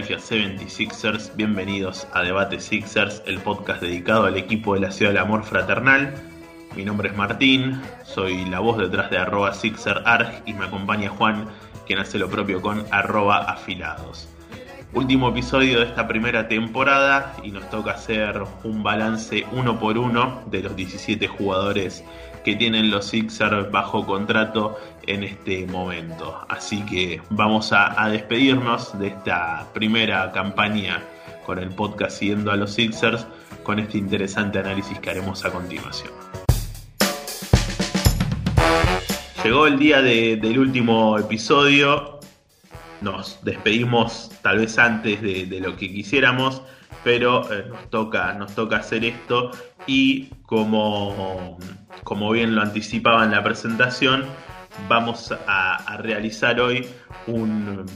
Philadelphia 76ers. Bienvenidos a Debate Sixers, el podcast dedicado al equipo de la Ciudad del Amor Fraternal. Mi nombre es Martín, soy la voz detrás de arroba SixerArg y me acompaña Juan, quien hace lo propio con arroba afilados. Último episodio de esta primera temporada y nos toca hacer un balance uno por uno de los 17 jugadores tienen los Sixers bajo contrato en este momento. Así que vamos a, despedirnos de esta primera campaña con el podcast Siguiendo a los Sixers con este interesante análisis que haremos a continuación. Llegó el día del último episodio. Nos despedimos tal vez antes de, lo que quisiéramos, pero eh, nos, toca, nos toca hacer esto y como como bien lo anticipaba en la presentación, vamos a, realizar hoy un,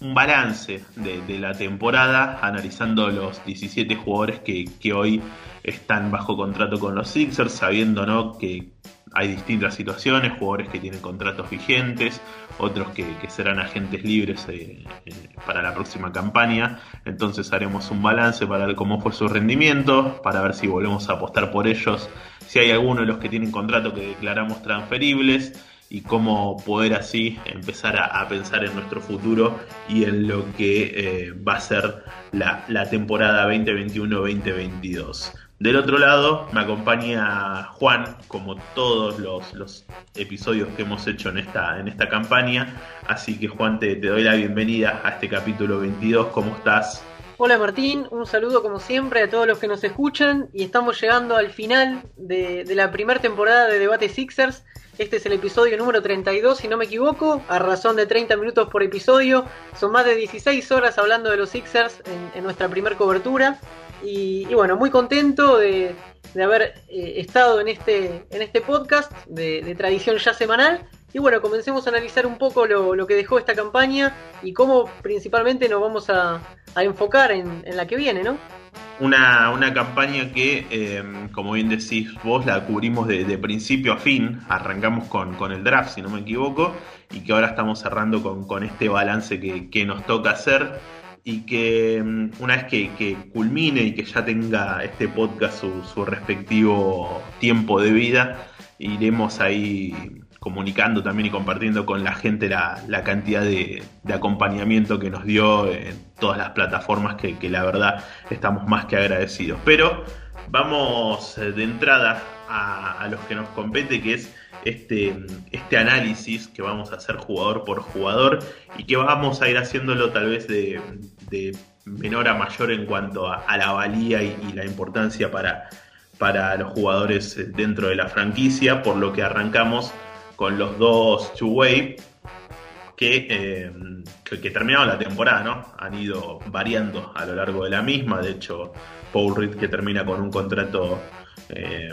balance de, la temporada, analizando los 17 jugadores que, hoy están bajo contrato con los Sixers, sabiendo que hay distintas situaciones, jugadores que tienen contratos vigentes, otros que, serán agentes libres eh, eh, para la próxima campaña. Entonces haremos un balance para ver cómo fue su rendimiento, para ver si volvemos a apostar por ellos si hay alguno de los que tienen contrato que declaramos transferibles y cómo poder así empezar a, pensar en nuestro futuro y en lo que eh, va a ser la, temporada 2021-2022. Del otro lado me acompaña Juan, como todos los, episodios que hemos hecho en esta, en esta campaña. Así que Juan, te, te doy la bienvenida a este capítulo 22. ¿Cómo estás? Hola Martín, un saludo como siempre a todos los que nos escuchan y estamos llegando al final de, la primera temporada de Debate Sixers. Este es el episodio número 32, si no me equivoco, a razón de 30 minutos por episodio. Son más de 16 horas hablando de los Sixers en, nuestra primera cobertura. Y, bueno, muy contento de, haber eh, estado en este, en este podcast de tradición ya semanal y bueno, comencemos a analizar un poco lo, que dejó esta campaña y cómo principalmente nos vamos a, enfocar en, la que viene, ¿no? Una, una campaña que, eh, como bien decís vos, la cubrimos de, principio a fin. Arrancamos con, con, el draft, si no me equivoco, y que ahora estamos cerrando con, este balance que, nos toca hacer. Y que mm, una vez que, culmine y que ya tenga este podcast su, su respectivo tiempo de vida, iremos ahí comunicando también y compartiendo con la gente la, cantidad de, acompañamiento que nos dio en todas las plataformas que, la verdad estamos más que agradecidos. Pero vamos eh, de entrada a, los que nos compete, que es este, este análisis que vamos a hacer jugador por jugador y que vamos a ir haciéndolo tal vez de, menor a mayor en cuanto a, la valía y, y la importancia para, para los jugadores dentro de la franquicia, por lo que arrancamos con los dos two-way eh, que, que, terminaron la temporada, ¿no? Han ido variando a lo largo de la misma. De hecho, Paul Reed, que termina con un contrato eh,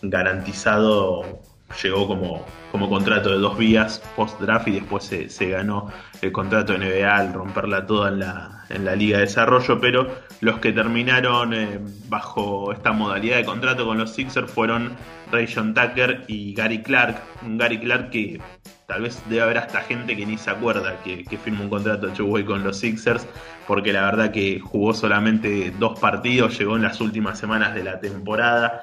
garantizado, llegó como, como contrato de dos vías post-draft y después se, ganó el contrato de NBA al romperla toda en la, en la Liga de Desarrollo. Pero los que terminaron eh, bajo esta modalidad de contrato con los Sixers fueron Ray John Tucker y Gary Clark. Un Gary Clark que tal vez debe haber hasta gente que ni se acuerda que, que un contrato de con los Sixers, porque la verdad que jugó solamente dos partidos, llegó en las últimas semanas de la temporada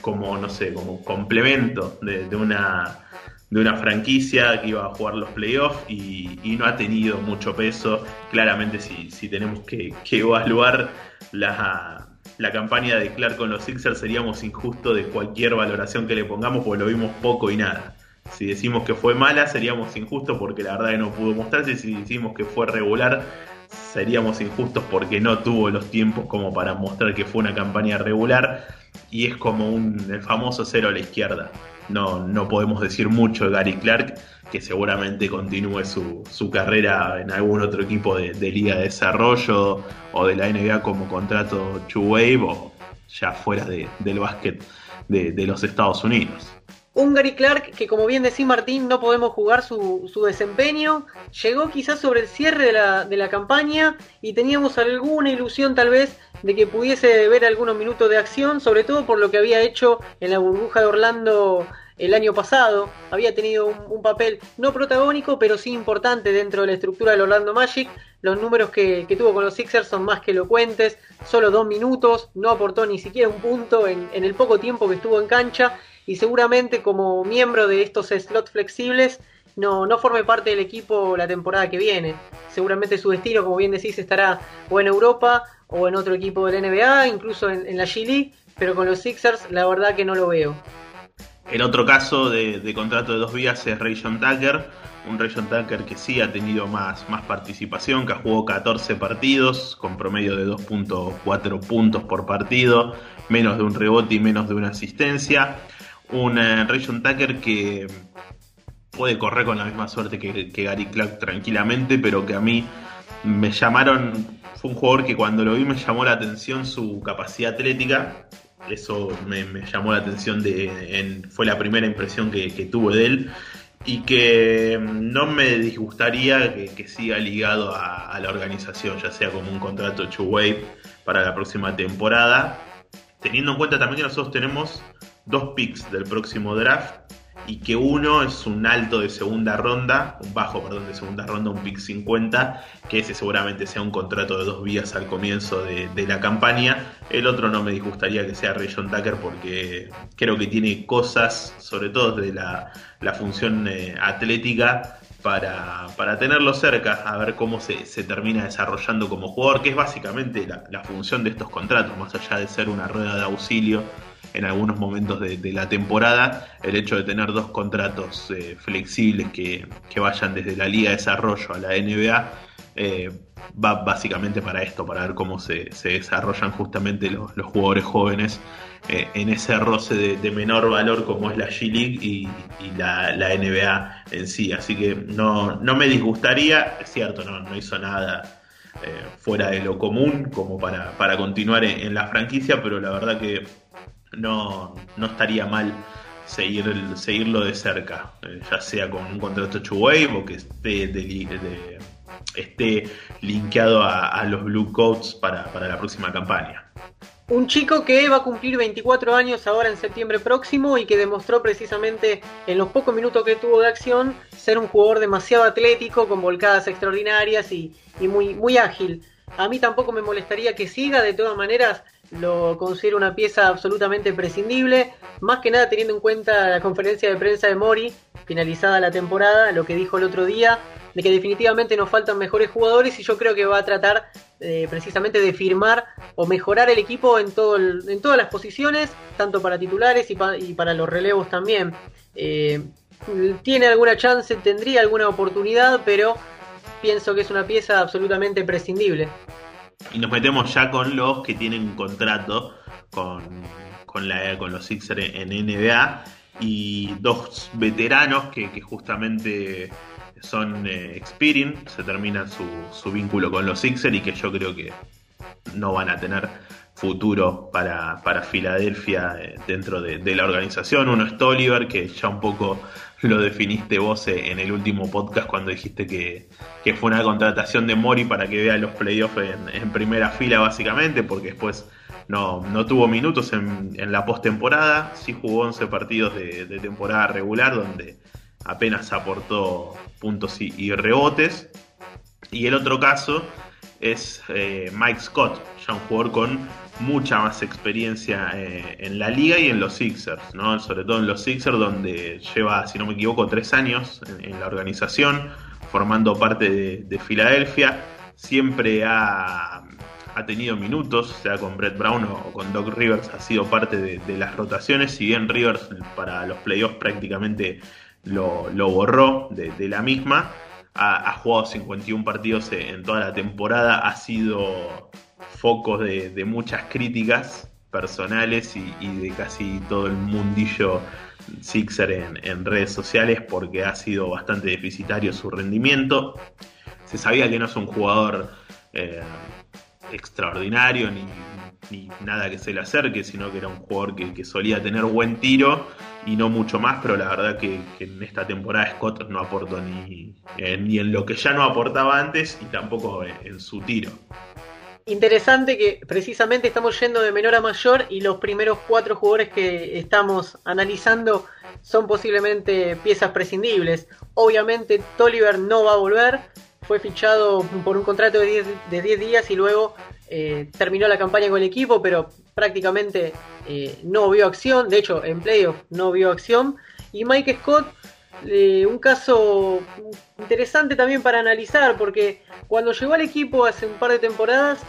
como, no sé, como complemento de, una de una franquicia que iba a jugar los playoffs y, no ha tenido mucho peso. Claramente si, si tenemos que, que evaluar la, la campaña de Clark con los Sixers seríamos injustos de cualquier valoración que le pongamos porque lo vimos poco y nada. Si decimos que fue mala seríamos injustos porque la verdad que no pudo mostrarse. Si decimos que fue regular seríamos injustos porque no tuvo los tiempos como para mostrar que fue una campaña regular. Y es como un, el famoso cero a la izquierda. No, no podemos decir mucho de Gary Clark que seguramente continúe su, su carrera en algún otro equipo de, Liga de Desarrollo o de la NBA como contrato Two Wave o ya fuera del básquet de, los Estados Unidos. Un Gary Clark que, como bien decía Martín, no podemos jugar su, desempeño. Llegó quizás sobre el cierre de la, de la campaña y teníamos alguna ilusión tal vez de que pudiese ver algunos minutos de acción, sobre todo por lo que había hecho en la burbuja de Orlando el año pasado. Había tenido un, papel no protagónico, pero sí importante dentro de la estructura del Orlando Magic. Los números que, tuvo con los Sixers son más que elocuentes. Solo dos minutos, no aportó ni siquiera un punto en, el poco tiempo que estuvo en cancha. Y seguramente como miembro de estos slots flexibles no, no forme parte del equipo la temporada que viene. Seguramente su destino, como bien decís, estará o en Europa o en otro equipo del NBA, incluso en, la G League, pero con los Sixers la verdad que no lo veo. El otro caso de, contrato de dos vías es Rayon Tucker, un Rayon Tucker que sí ha tenido más, más participación, que ha jugado 14 partidos con promedio de 2.4 puntos por partido, menos de un rebote y menos de una asistencia. Un eh, Tucker que puede correr con la misma suerte que, que Gary Clark tranquilamente, pero que a mí me llamaron, fue un jugador que cuando lo vi me llamó la atención su capacidad atlética. Eso me, llamó la atención, de, fue la primera impresión que, tuve de él. Y que no me disgustaría que, siga ligado a, la organización, ya sea como un contrato two-way para la próxima temporada, teniendo en cuenta también que nosotros tenemos dos picks del próximo draft y que uno es un alto de segunda ronda, un bajo, perdón, de segunda ronda, un pick 50, que ese seguramente sea un contrato de dos vías al comienzo de, la campaña. El otro no me disgustaría que sea Rayon Tucker porque creo que tiene cosas, sobre todo de la, función eh, atlética, para, tenerlo cerca, a ver cómo se, termina desarrollando como jugador, que es básicamente la, la función de estos contratos, más allá de ser una rueda de auxilio en algunos momentos de, la temporada, el hecho de tener dos contratos eh, flexibles que, vayan desde la Liga de Desarrollo a la NBA, eh, va básicamente para esto, para ver cómo se, desarrollan justamente los, jugadores jóvenes eh, en ese roce de, menor valor como es la G-League y, la, NBA en sí. Así que no, no me disgustaría, es cierto, no, no hizo nada. fuera de lo común como para, para continuar en la franquicia, pero la verdad que no, no estaría mal seguir, seguirlo de cerca, eh, ya sea con un contrato to wave o que esté, esté linkeado a, los Blue Coats para, para la próxima campaña. Un chico que va a cumplir 24 años ahora en septiembre próximo y que demostró precisamente en los pocos minutos que tuvo de acción ser un jugador demasiado atlético, con volcadas extraordinarias y, y muy, muy ágil. A mí tampoco me molestaría que siga, de todas maneras lo considero una pieza absolutamente prescindible, más que nada teniendo en cuenta la conferencia de prensa de Mori, finalizada la temporada, lo que dijo el otro día, de que definitivamente nos faltan mejores jugadores y yo creo que va a tratar eh, precisamente de firmar o mejorar el equipo en, todo en todas las posiciones, tanto para titulares y, para los relevos también. Eh, tiene alguna chance, tendría alguna oportunidad, pero pienso que es una pieza absolutamente prescindible. Y nos metemos ya con los que tienen contrato con, con, la, con los Sixers en NBA y dos veteranos que, justamente son eh, se termina su, su, vínculo con los Sixers y que yo creo que no van a tener futuro para, para Filadelfia eh, dentro de, de, la organización. Uno es Tolliver, que ya un poco lo definiste vos eh, en el último podcast cuando dijiste que, fue una contratación de Mori para que vea los playoffs en, primera fila básicamente, porque después no, no tuvo minutos en, en la postemporada, sí jugó 11 partidos de, temporada regular donde apenas aportó puntos y, rebotes. Y el otro caso es eh, Mike Scott, ya un jugador con mucha más experiencia eh, en la liga y en los Sixers, ¿no? sobre todo en los Sixers donde lleva, si no me equivoco, tres años en, la organización, formando parte de, Filadelfia, siempre ha, tenido minutos, sea con Brett Brown o, con Doc Rivers, ha sido parte de, las rotaciones, si bien Rivers para los playoffs prácticamente lo, borró de, la misma, ha, ha jugado 51 partidos en toda la temporada, ha sido focos de, muchas críticas personales y, de casi todo el mundillo Sixer en, redes sociales porque ha sido bastante deficitario su rendimiento. Se sabía que no es un jugador eh, extraordinario ni, nada que se le acerque, sino que era un jugador que, solía tener buen tiro y no mucho más, pero la verdad que, en esta temporada Scott no aportó ni, ni en lo que ya no aportaba antes y tampoco en su tiro. Interesante que precisamente estamos yendo de menor a mayor y los primeros cuatro jugadores que estamos analizando son posiblemente piezas prescindibles. Obviamente Tolliver no va a volver, fue fichado por un contrato de 10, días y luego eh, terminó la campaña con el equipo, pero prácticamente eh, no vio acción, de hecho en playoff no vio acción. Y Mike Scott, eh, un caso interesante también para analizar, porque cuando llegó al equipo hace un par de temporadas,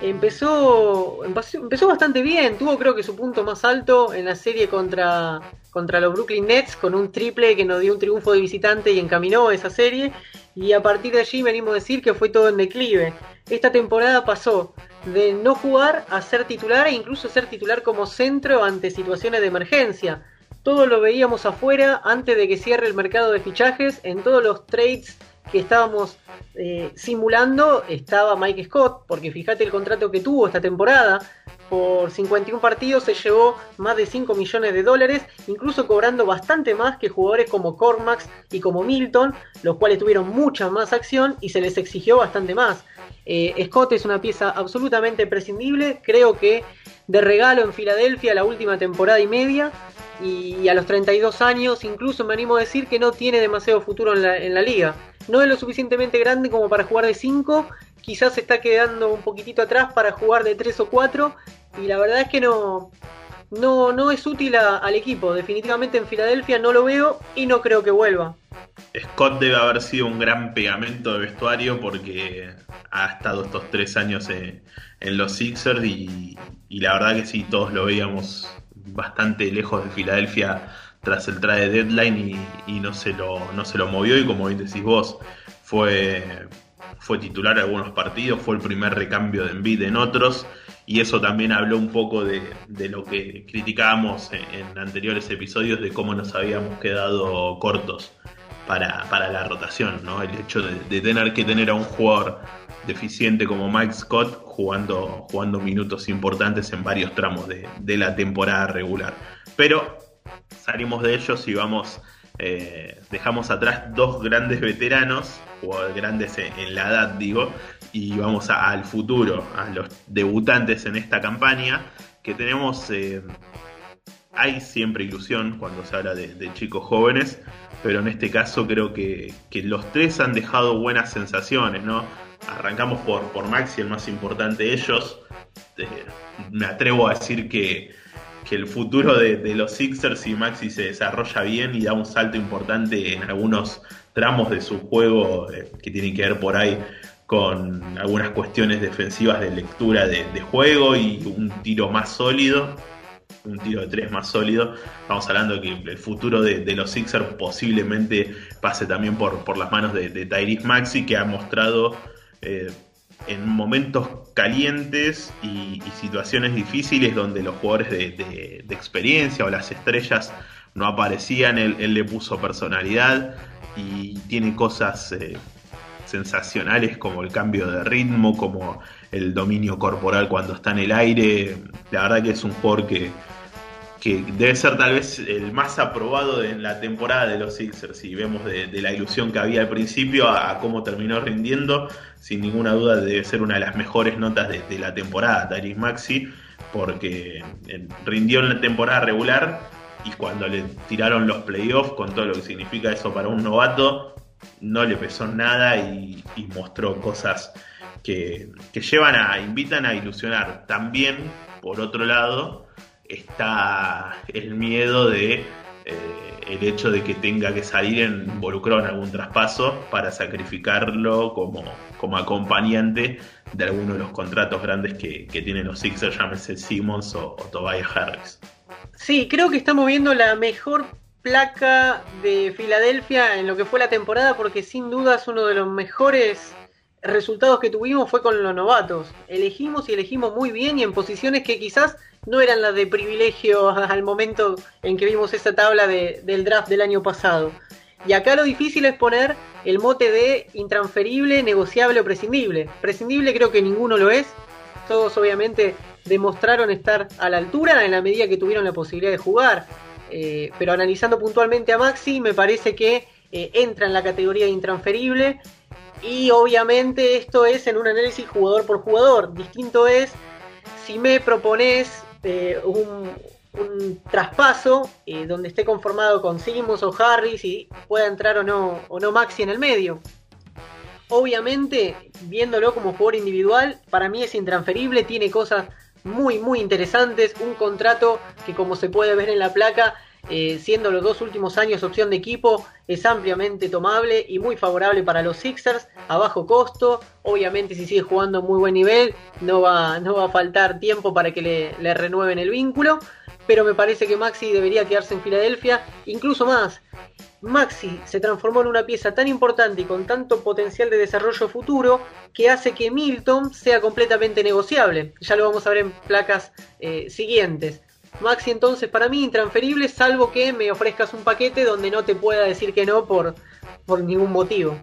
empezó, empezó bastante bien, tuvo creo que su punto más alto en la serie contra, contra los Brooklyn Nets con un triple que nos dio un triunfo de visitante y encaminó esa serie y a partir de allí venimos a decir que fue todo en declive. Esta temporada pasó de no jugar a ser titular e incluso ser titular como centro ante situaciones de emergencia. Todo lo veíamos afuera antes de que cierre el mercado de fichajes en todos los trades que estábamos eh, simulando estaba Mike Scott, porque fíjate el contrato que tuvo esta temporada, por 51 partidos se llevó más de 5 millones de dólares, incluso cobrando bastante más que jugadores como Cormax y como Milton, los cuales tuvieron mucha más acción y se les exigió bastante más. Eh, Scott es una pieza absolutamente prescindible, creo que de regalo en Filadelfia la última temporada y media, y a los 32 años incluso me animo a decir que no tiene demasiado futuro en la, en la liga no es lo suficientemente grande como para jugar de 5, quizás se está quedando un poquitito atrás para jugar de 3 o 4 y la verdad es que no, no, no es útil al equipo, definitivamente en Filadelfia no lo veo y no creo que vuelva. Scott debe haber sido un gran pegamento de vestuario porque ha estado estos tres años en, los Sixers y, y, la verdad que sí, todos lo veíamos bastante lejos de Filadelfia tras el trade deadline y, no, se lo, no se lo movió y como bien decís vos, fue, fue titular en algunos partidos, fue el primer recambio de Envid en otros y eso también habló un poco de, lo que criticábamos en, anteriores episodios de cómo nos habíamos quedado cortos para, la rotación, ¿no? El hecho de, tener que tener a un jugador deficiente como Mike Scott jugando, jugando minutos importantes en varios tramos de, de la temporada regular. Pero salimos de ellos y vamos, eh, dejamos atrás dos grandes veteranos, o grandes en, la edad digo, y vamos al futuro, a los debutantes en esta campaña, que tenemos, eh, hay siempre ilusión cuando se habla de, chicos jóvenes, pero en este caso creo que, los tres han dejado buenas sensaciones, ¿no? Arrancamos por, por Maxi, el más importante de ellos. Eh, me atrevo a decir que que el futuro de, los Sixers y Maxi se desarrolla bien y da un salto importante en algunos tramos de su juego eh, que tienen que ver por ahí con algunas cuestiones defensivas de lectura de, juego y un tiro más sólido, un tiro de tres más sólido. Estamos hablando de que el futuro de, los Sixers posiblemente pase también por, por las manos de, Tyrese Maxi, que ha mostrado eh, en momentos calientes y, situaciones difíciles donde los jugadores de, experiencia o las estrellas no aparecían, él, le puso personalidad y tiene cosas eh, sensacionales como el cambio de ritmo, como el dominio corporal cuando está en el aire. La verdad que es un jugador que, que debe ser tal vez el más aprobado en la temporada de los Sixers. Si vemos de, la ilusión que había al principio a, cómo terminó rindiendo, sin ninguna duda debe ser una de las mejores notas de, la temporada, Tyrese Maxi, porque eh, rindió en la temporada regular y cuando le tiraron los playoffs, con todo lo que significa eso para un novato, no le pesó nada y, mostró cosas que, que llevan a, invitan a ilusionar. También, por otro lado, está el miedo de eh, el hecho de que tenga que salir involucrado en algún traspaso para sacrificarlo como, como acompañante de alguno de los contratos grandes que, tienen los Sixers, llámese Simmons o, o Tobias Harris. Sí, creo que estamos viendo la mejor placa de Filadelfia en lo que fue la temporada porque sin duda es uno de los mejores resultados que tuvimos fue con los novatos. Elegimos y elegimos muy bien y en posiciones que quizás no eran las de privilegio al momento en que vimos esa tabla del draft del año pasado. Y acá lo difícil es poner el mote de intransferible, negociable o prescindible. Prescindible creo que ninguno lo es. Todos obviamente demostraron estar a la altura en la medida que tuvieron la posibilidad de jugar. Eh, pero analizando puntualmente a Maxi, me parece que eh, entra en la categoría de intransferible y obviamente esto es en un análisis jugador por jugador. Distinto es si me propones eh, un, traspaso eh, donde esté conformado con Simmons o Harris y pueda entrar o no, o no Maxi en el medio. Obviamente, viéndolo como jugador individual, para mí es intransferible, tiene cosas muy, muy interesantes, un contrato que como se puede ver en la placa, eh, siendo los dos últimos años opción de equipo, es ampliamente tomable y muy favorable para los Sixers a bajo costo. Obviamente si sigue jugando a muy buen nivel, no va, no va a faltar tiempo para que le, renueven el vínculo, pero me parece que Maxi debería quedarse en Filadelfia, incluso más. Maxi se transformó en una pieza tan importante y con tanto potencial de desarrollo futuro que hace que Milton sea completamente negociable. Ya lo vamos a ver en placas eh, siguientes. Maxi entonces para mí intransferible salvo que me ofrezcas un paquete donde no te pueda decir que no por, por ningún motivo.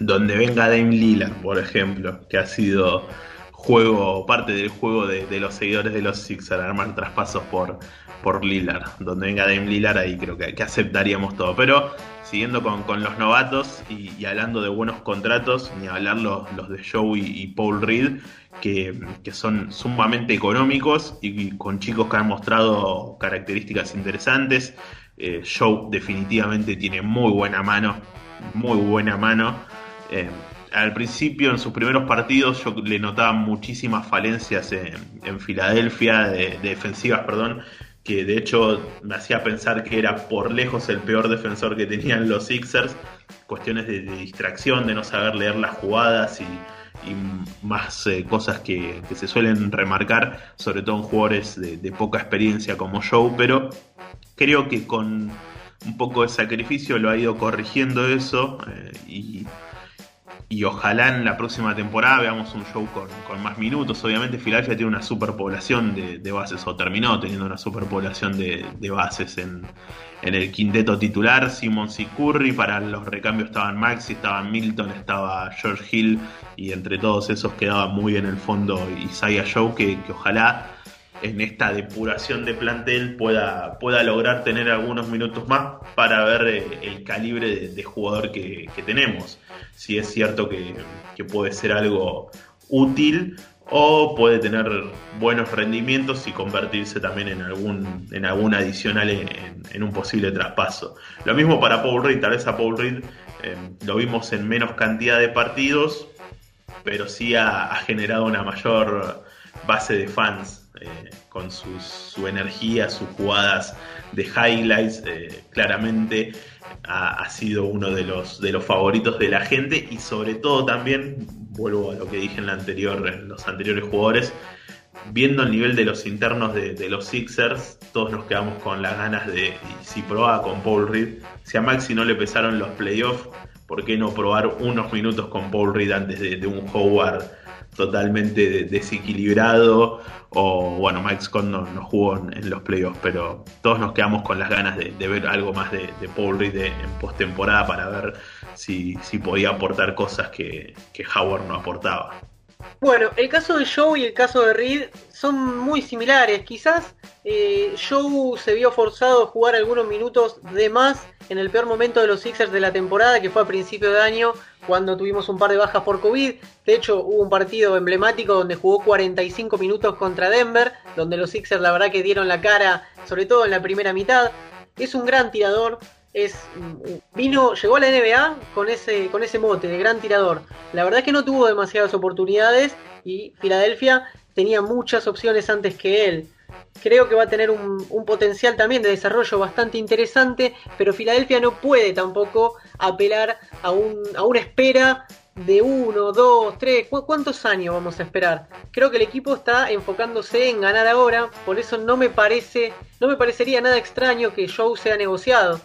Donde venga Dame Lillard, por ejemplo, que ha sido juego, parte del juego de, los seguidores de los Sixers, armar traspasos por, por Lillard. Donde venga Dame ahí creo que, aceptaríamos todo. Pero siguiendo con, los novatos y, hablando de buenos contratos, ni hablar los, de Joe y, Paul Reed, que, son sumamente económicos y, con chicos que han mostrado características interesantes. Eh, Joe definitivamente tiene muy buena mano, muy buena mano. Eh, al principio, en sus primeros partidos, yo le notaba muchísimas falencias en, Filadelfia, de, defensivas, perdón, que de hecho me hacía pensar que era por lejos el peor defensor que tenían los Sixers. Cuestiones de, distracción, de no saber leer las jugadas y, más eh, cosas que, se suelen remarcar, sobre todo en jugadores de, poca experiencia como Joe, pero creo que con un poco de sacrificio lo ha ido corrigiendo eso eh, y y ojalá en la próxima temporada veamos un show con, más minutos. Obviamente Filadelfia tiene una superpoblación de, de bases, o terminó teniendo una superpoblación de, de bases en, el quinteto titular. Simmons y Curry, para los recambios estaban Maxi, estaban Milton, estaba George Hill, y entre todos esos quedaba muy en el fondo Isaiah Show, que, que ojalá en esta depuración de plantel pueda, pueda lograr tener algunos minutos más para ver eh, el calibre de, jugador que, tenemos. Si es cierto que, puede ser algo útil o puede tener buenos rendimientos y convertirse también en algún, en algún adicional en, un posible traspaso. Lo mismo para Paul Reed, tal vez a Paul Reed eh, lo vimos en menos cantidad de partidos, pero sí ha generado una mayor base de fans eh, con su energía, sus jugadas de highlights, eh, claramente ha, sido uno de los, de los favoritos de la gente y sobre todo también, vuelvo a lo que dije en, la anterior, los anteriores jugadores, viendo el nivel de los internos de, los Sixers, todos nos quedamos con las ganas de, si probaba con Paul Reed, si a Maxi no le pesaron los playoffs, ¿por qué no probar unos minutos con Paul Reed antes de, de un Howard totalmente desequilibrado. O bueno, Mike Scott no, jugó en, los playoffs, pero todos nos quedamos con las ganas de, ver algo más de, Paul Reed en postemporada para ver si, si, podía aportar cosas que Howard no aportaba. Bueno, el caso de Joe y el caso de Reed son muy similares. Quizás eh, Joe se vio forzado a jugar algunos minutos de más en el peor momento de los Sixers de la temporada, que fue a principio de año, cuando tuvimos un par de bajas por COVID. De hecho, hubo un partido emblemático donde jugó 45 minutos contra Denver, donde los Sixers la verdad que dieron la cara, sobre todo en la primera mitad. Es un gran tirador, es vino llegó a la NBA con ese con ese mote de gran tirador. La verdad que no tuvo demasiadas oportunidades y Filadelfia tenía muchas opciones antes que él. Creo que va a tener un, potencial también de desarrollo bastante interesante, pero Filadelfia no puede tampoco apelar a, un, a una espera de uno, dos, tres, ¿cuántos años vamos a esperar? Creo que el equipo está enfocándose en ganar ahora, por eso no me parece, no me parecería nada extraño que Joe sea negociado.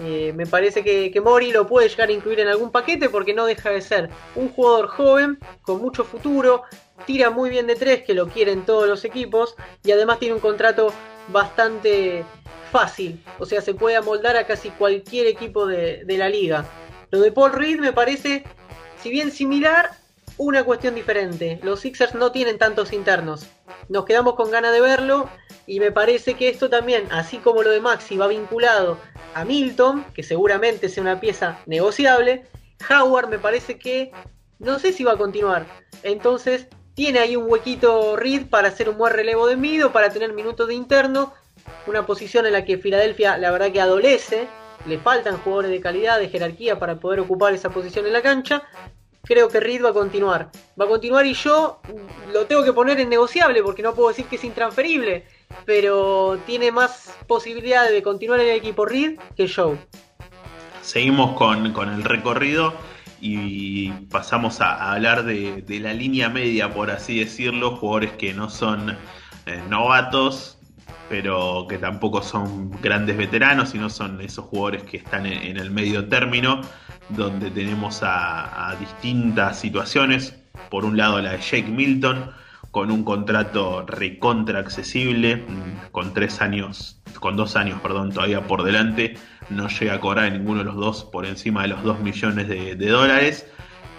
Eh, me parece que, que, Mori lo puede llegar a incluir en algún paquete porque no deja de ser un jugador joven, con mucho futuro, tira muy bien de tres, que lo quieren todos los equipos, y además tiene un contrato bastante fácil, o sea, se puede amoldar a casi cualquier equipo de, de la liga. Lo de Paul Reed me parece, si bien similar, una cuestión diferente. Los Sixers no tienen tantos internos. Nos quedamos con ganas de verlo y me parece que esto también, así como lo de Maxi va vinculado a Milton, que seguramente sea una pieza negociable, Howard me parece que no sé si va a continuar. Entonces, tiene ahí un huequito Reed para hacer un buen relevo de Mido, para tener minutos de interno, una posición en la que Filadelfia la verdad que adolece, le faltan jugadores de calidad, de jerarquía para poder ocupar esa posición en la cancha. Creo que Reed va a continuar. Va a continuar y yo lo tengo que poner en negociable porque no puedo decir que es intransferible, pero tiene más posibilidades de continuar en el equipo Reed que Joe. Seguimos con, con el recorrido y pasamos a, hablar de, la línea media, por así decirlo, jugadores que no son eh, novatos, pero que tampoco son grandes veteranos, sino son esos jugadores que están en, el medio término, donde tenemos a, distintas situaciones. Por un lado la de Jake Milton, con un contrato recontra accesible, mm, con tres años, con dos años, perdón, todavía por delante, no llega a cobrar ninguno de los dos por encima de los 2 millones de, dólares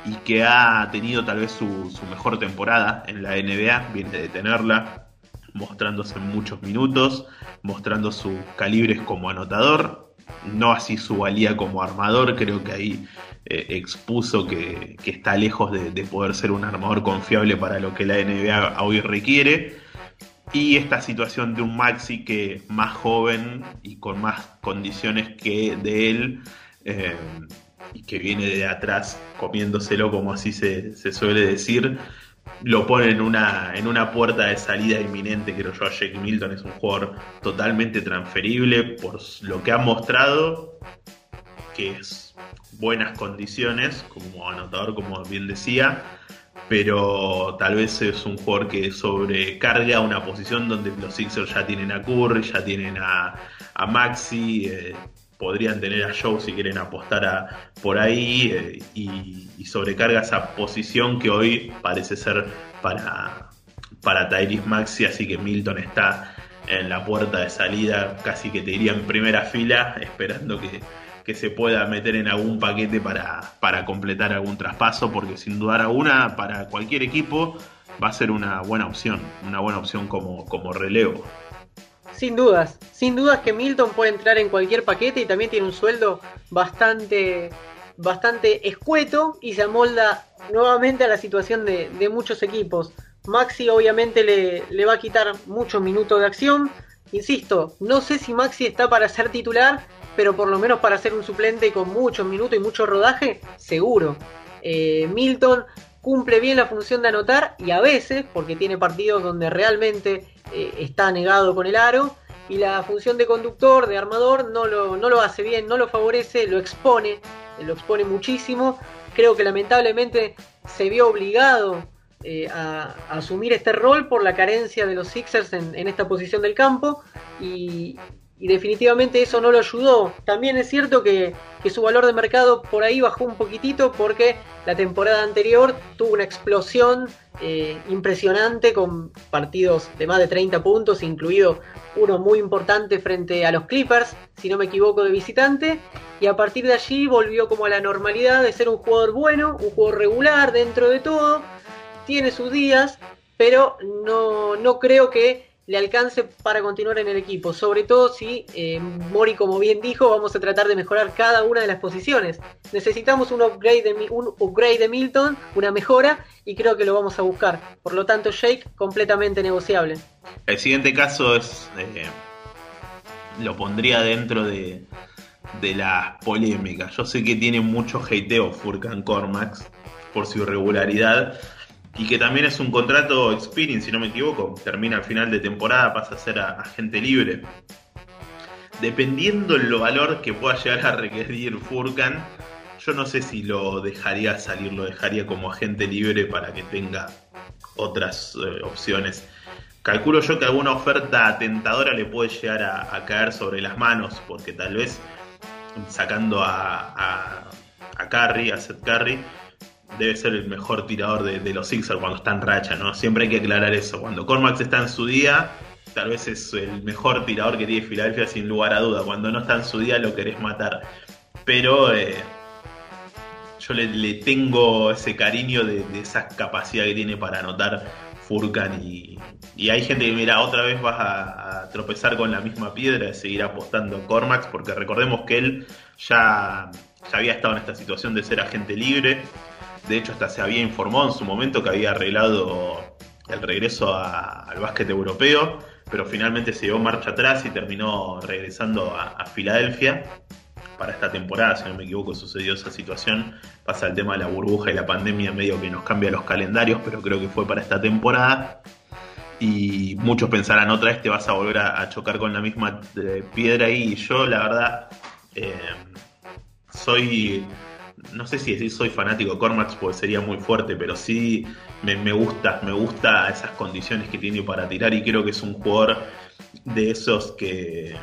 y que ha tenido tal vez su, su, mejor temporada en la NBA, viene de tenerla, mostrándose en muchos minutos, mostrando sus calibres como anotador, no así su valía como armador, creo que ahí eh, expuso que, está lejos de, poder ser un armador confiable para lo que la NBA hoy requiere. Y esta situación de un Maxi que más joven y con más condiciones que de él, eh, y que viene de atrás comiéndoselo, como así se, se suele decir, lo pone en una, en una puerta de salida inminente, creo yo, a Jake Milton. Es un jugador totalmente transferible por lo que ha mostrado, que es buenas condiciones como anotador, como bien decía, pero tal vez es un jugador que sobrecarga una posición donde los Sixers ya tienen a Curry, ya tienen a, Maxi. Eh, podrían tener a Joe si quieren apostar por ahí eh, y, sobrecarga esa posición que hoy parece ser para, para Tyrese Maxi, así que Milton está en la puerta de salida, casi que te diría en primera fila, esperando que, se pueda meter en algún paquete para, para completar algún traspaso, porque sin dudar alguna, para cualquier equipo va a ser una buena opción, una buena opción como, como relevo. Sin dudas, sin dudas que Milton puede entrar en cualquier paquete y también tiene un sueldo bastante, bastante escueto y se amolda nuevamente a la situación de, muchos equipos. Maxi obviamente le, le, va a quitar muchos minutos de acción. Insisto, no sé si Maxi está para ser titular, pero por lo menos para ser un suplente con muchos minutos y mucho rodaje, seguro. Eh, Milton cumple bien la función de anotar y a veces, porque tiene partidos donde realmente eh, está negado con el aro y la función de conductor, de armador, no lo, no lo hace bien, no lo favorece, lo expone, lo expone muchísimo. Creo que lamentablemente se vio obligado eh, a, asumir este rol por la carencia de los Sixers en, en esta posición del campo y, y definitivamente eso no lo ayudó. También es cierto que, su valor de mercado por ahí bajó un poquitito porque la temporada anterior tuvo una explosión eh, impresionante con partidos de más de 30 puntos, incluido uno muy importante frente a los Clippers, si no me equivoco, de visitante. Y a partir de allí volvió como a la normalidad de ser un jugador bueno, un jugador regular dentro de todo. Tiene sus días, pero no, no creo que le alcance para continuar en el equipo. Sobre todo si eh, Mori, como bien dijo, vamos a tratar de mejorar cada una de las posiciones. Necesitamos un upgrade, de, un upgrade de Milton, una mejora, y creo que lo vamos a buscar. Por lo tanto, Shake completamente negociable. El siguiente caso es. Eh, lo pondría dentro de, de la polémica. Yo sé que tiene mucho hateo Furkan Cormax por su irregularidad y que también es un contrato expiring, si no me equivoco. Termina al final de temporada, pasa a ser agente libre. Dependiendo del valor que pueda llegar a requerir Furkan, yo no sé si lo dejaría salir, lo dejaría como agente libre para que tenga otras eh, opciones. Calculo yo que alguna oferta tentadora le puede llegar a, caer sobre las manos, porque tal vez sacando a, a, a a Seth Curry, debe ser el mejor tirador de, los Sixers cuando está en racha, ¿no? Siempre hay que aclarar eso. Cuando Cormax está en su día, tal vez es el mejor tirador que tiene Filadelfia sin lugar a duda. Cuando no está en su día lo querés matar. Pero eh, yo le, tengo ese cariño de, esa capacidad que tiene para anotar Furkan y, hay gente que mira, otra vez vas a, tropezar con la misma piedra de seguir apostando Cormax, porque recordemos que él ya, ya había estado en esta situación de ser agente libre De hecho, hasta se había informado en su momento que había arreglado el regreso al básquet europeo, pero finalmente se dio marcha atrás y terminó regresando a, Filadelfia para esta temporada, si no me equivoco, sucedió esa situación. Pasa el tema de la burbuja y la pandemia, medio que nos cambia los calendarios, pero creo que fue para esta temporada. Y muchos pensarán, otra vez te vas a volver a, chocar con la misma eh, piedra y yo, la verdad, eh, soy no sé si decir soy fanático de Cormax porque sería muy fuerte, pero sí me, gusta, me gusta esas condiciones que tiene para tirar y creo que es un jugador de esos que,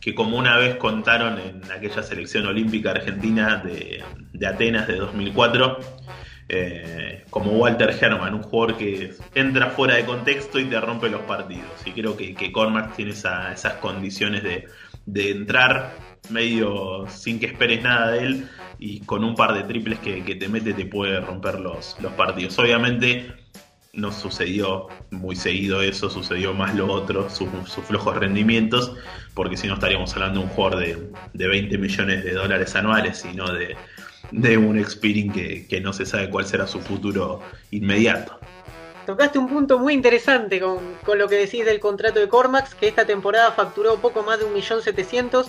que como una vez contaron en aquella selección olímpica argentina de, Atenas de 2004, eh, como Walter Herman, un jugador que entra fuera de contexto y te rompe los partidos. Y creo que, que Cormax tiene esas condiciones de, de entrar medio sin que esperes nada de él y con un par de triples que, te mete te puede romper los, los partidos. Obviamente no sucedió muy seguido eso, sucedió más lo otro, sus, flojos rendimientos, porque si no estaríamos hablando de un jugador de, de 20 millones de dólares anuales, sino de, de un Expiring que, que no se sabe cuál será su futuro inmediato. Tocaste un punto muy interesante con, con, lo que decís del contrato de Cormax, que esta temporada facturó poco más de 1.700.000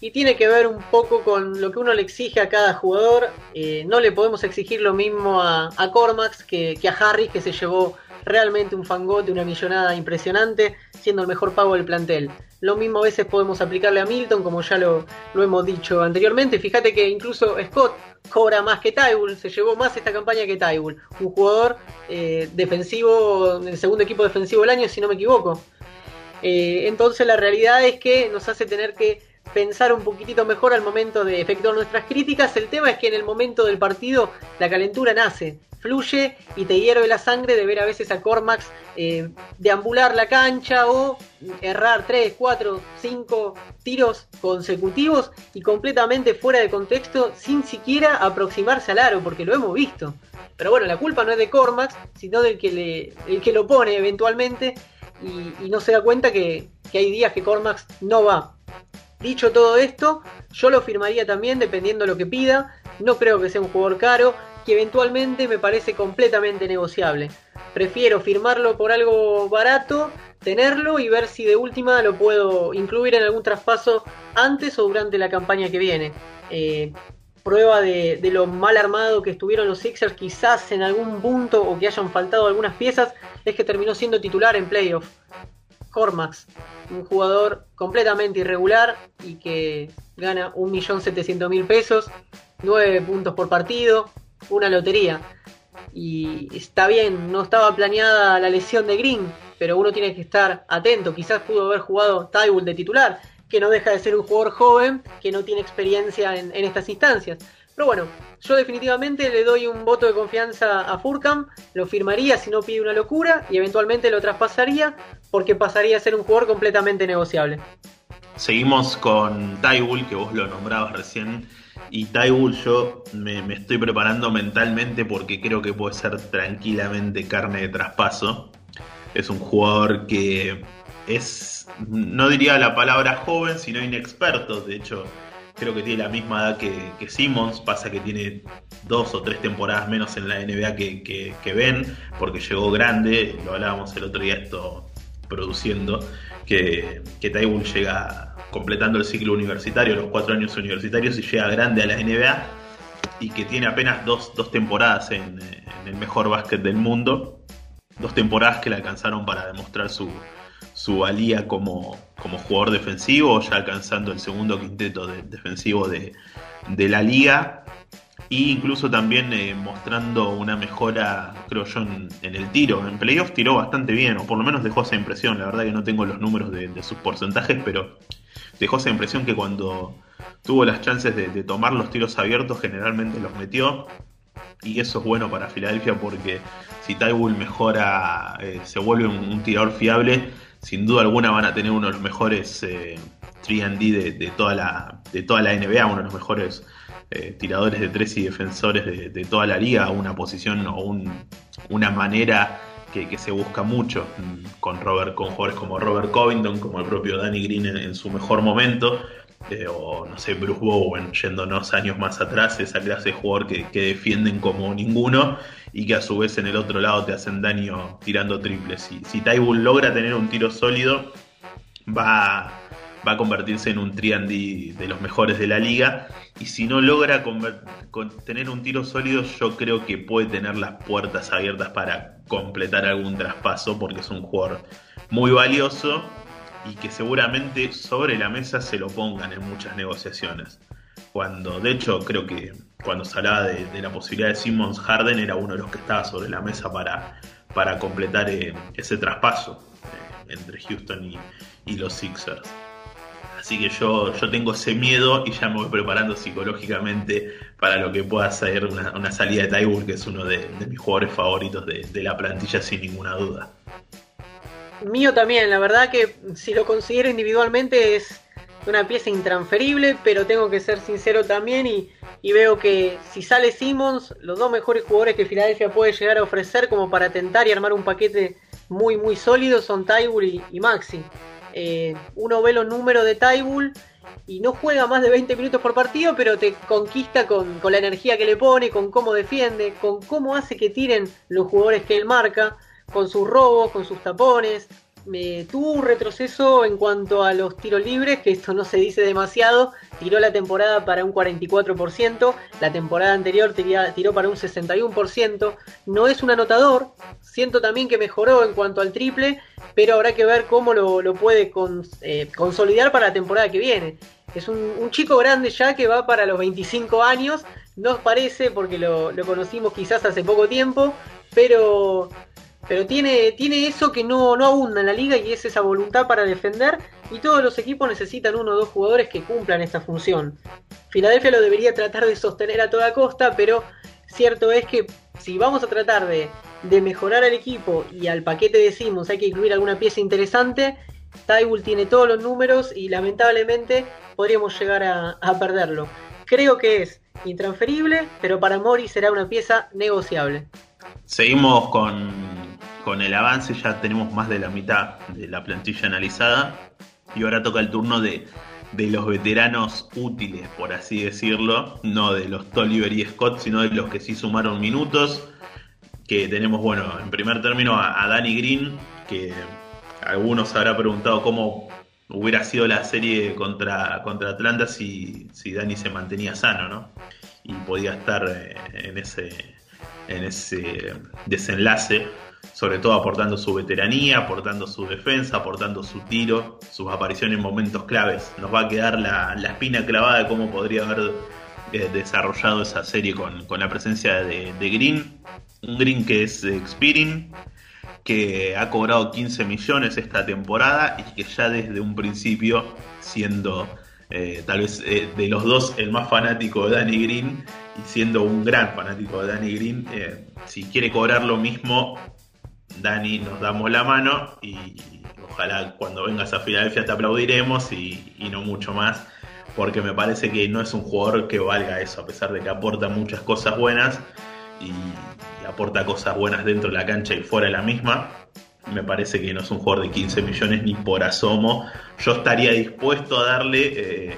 y tiene que ver un poco con lo que uno le exige a cada jugador. Eh, no le podemos exigir lo mismo a, Cormax que, a Harris, que se llevó realmente un fangote, una millonada impresionante, siendo el mejor pago del plantel. Lo mismo a veces podemos aplicarle a Milton, como ya lo, hemos dicho anteriormente. Fíjate que incluso Scott cobra más que Tybull, se llevó más esta campaña que Tybull. Un jugador eh, defensivo, el segundo equipo defensivo del año, si no me equivoco. Eh, entonces la realidad es que nos hace tener que pensar un poquitito mejor al momento de efectuar nuestras críticas. El tema es que en el momento del partido la calentura nace, fluye y te hierve la sangre de ver a veces a Cormax eh, deambular la cancha o errar 3, 4, 5 tiros consecutivos y completamente fuera de contexto sin siquiera aproximarse al aro, porque lo hemos visto. Pero bueno, la culpa no es de Cormax, sino del que, le, lo pone eventualmente y, no se da cuenta que, que hay días que Cormax no va. Dicho todo esto, yo lo firmaría también dependiendo de lo que pida. No creo que sea un jugador caro, que eventualmente me parece completamente negociable. Prefiero firmarlo por algo barato, tenerlo y ver si de última lo puedo incluir en algún traspaso antes o durante la campaña que viene. Eh, prueba de, de, lo mal armado que estuvieron los Sixers quizás en algún punto o que hayan faltado algunas piezas es que terminó siendo titular en playoff. Cormax, un jugador completamente irregular y que gana 1.700.000 pesos, 9 puntos por partido, una lotería. Y está bien, no estaba planeada la lesión de Green, pero uno tiene que estar atento. Quizás pudo haber jugado Tybull de titular, que no deja de ser un jugador joven que no tiene experiencia en, en estas instancias. Pero bueno, yo definitivamente le doy un voto de confianza a Furcam, lo firmaría si no pide una locura y eventualmente lo traspasaría porque pasaría a ser un jugador completamente negociable. Seguimos con Tybull, que vos lo nombrabas recién. Y Tybull yo me, estoy preparando mentalmente porque creo que puede ser tranquilamente carne de traspaso. Es un jugador que es, no diría la palabra joven, sino inexperto. De hecho, creo que tiene la misma edad que, Simmons, pasa que tiene dos o tres temporadas menos en la NBA que, Ben, porque llegó grande, lo hablábamos el otro día esto produciendo, que, que llega completando el ciclo universitario, los cuatro años universitarios, y llega grande a la NBA, y que tiene apenas dos, temporadas en, en el mejor básquet del mundo, dos temporadas que le alcanzaron para demostrar su, su valía como, como jugador defensivo, ya alcanzando el segundo quinteto defensivo de, la liga e incluso también eh, mostrando una mejora, creo yo, en, el tiro. En playoff tiró bastante bien, o por lo menos dejó esa impresión. La verdad que no tengo los números de, sus porcentajes, pero dejó esa impresión que cuando tuvo las chances de, tomar los tiros abiertos, generalmente los metió. Y eso es bueno para Filadelfia porque si Tybull mejora, eh, se vuelve un tirador fiable, sin duda alguna van a tener uno de los mejores 3D eh, de, toda la, de toda la NBA, uno de los mejores eh, tiradores de tres y defensores de, toda la liga, una posición o una manera que, se busca mucho mm, con, Robert, con jugadores como Robert Covington, como el propio Danny Green en, su mejor momento. eh, o no sé, Bruce Bowen, yéndonos años más atrás, esa clase de jugador que, defienden como ninguno y que a su vez en el otro lado te hacen daño tirando triples. Si, si logra tener un tiro sólido, va, va a convertirse en un triandy de los mejores de la liga. Y si no logra tener un tiro sólido, yo creo que puede tener las puertas abiertas para completar algún traspaso, porque es un jugador muy valioso y que seguramente sobre la mesa se lo pongan en muchas negociaciones. Cuando, de hecho, creo que cuando se hablaba de, la posibilidad de Simmons Harden era uno de los que estaba sobre la mesa para, para completar eh, ese traspaso eh, entre Houston y, los Sixers. Así que yo, yo tengo ese miedo y ya me voy preparando psicológicamente para lo que pueda ser una, salida de Tybull, que es uno de, mis jugadores favoritos de la plantilla sin ninguna duda. Mío también, la verdad que si lo considero individualmente es una pieza intransferible, pero tengo que ser sincero también y, veo que si sale Simmons, los dos mejores jugadores que Filadelfia puede llegar a ofrecer como para tentar y armar un paquete muy muy sólido son Tybull y, Maxi. Eh, uno ve los números de Tybull y no juega más de 20 minutos por partido, pero te conquista con, con la energía que le pone, con cómo defiende, con cómo hace que tiren los jugadores que él marca con sus robos, con sus tapones. Me tuvo un retroceso en cuanto a los tiros libres, que esto no se dice demasiado. Tiró la temporada para un 44%, la temporada anterior tiró para un 61%. No es un anotador, siento también que mejoró en cuanto al triple, pero habrá que ver cómo lo, puede eh, consolidar para la temporada que viene. Es un, chico grande ya que va para los 25 años, nos parece porque lo, lo conocimos quizás hace poco tiempo, pero pero tiene, tiene eso que no, no abunda en la liga y es esa voluntad para defender. Y todos los equipos necesitan uno o dos jugadores que cumplan esta función. Filadelfia lo debería tratar de sostener a toda costa, pero cierto es que si vamos a tratar de, mejorar al equipo y al paquete de Simmons hay que incluir alguna pieza interesante, Tybull tiene todos los números y lamentablemente podríamos llegar a, a perderlo. Creo que es intransferible, pero para Mori será una pieza negociable. Seguimos con, el avance, ya tenemos más de la mitad de la plantilla analizada y ahora toca el turno de, los veteranos útiles, por así decirlo, no de los Tolliver y Scott, sino de los que sí sumaron minutos, que tenemos, bueno, en primer término a, Danny Green, que algunos habrá preguntado cómo hubiera sido la serie contra, contra Atlanta si, si Danny se mantenía sano, ¿no? Y podía estar eh, en ese en ese desenlace, sobre todo aportando su veteranía, aportando su defensa, aportando su tiro, sus apariciones en momentos claves. Nos va a quedar la, espina clavada de cómo podría haber eh, desarrollado esa serie con, la presencia de, Green, un Green que es Expiring, que ha cobrado 15 millones esta temporada y que ya desde un principio, siendo eh, tal vez eh, de los dos el más fanático de Danny Green, y siendo un gran fanático de Danny Green, si quiere cobrar lo mismo, Danny nos damos la mano y ojalá cuando vengas a Filadelfia te aplaudiremos y, no mucho más, porque me parece que no es un jugador que valga eso, a pesar de que aporta muchas cosas buenas y, aporta cosas buenas dentro de la cancha y fuera de la misma. Me parece que no es un jugador de 15 millones ni por asomo. Yo estaría dispuesto a darle eh,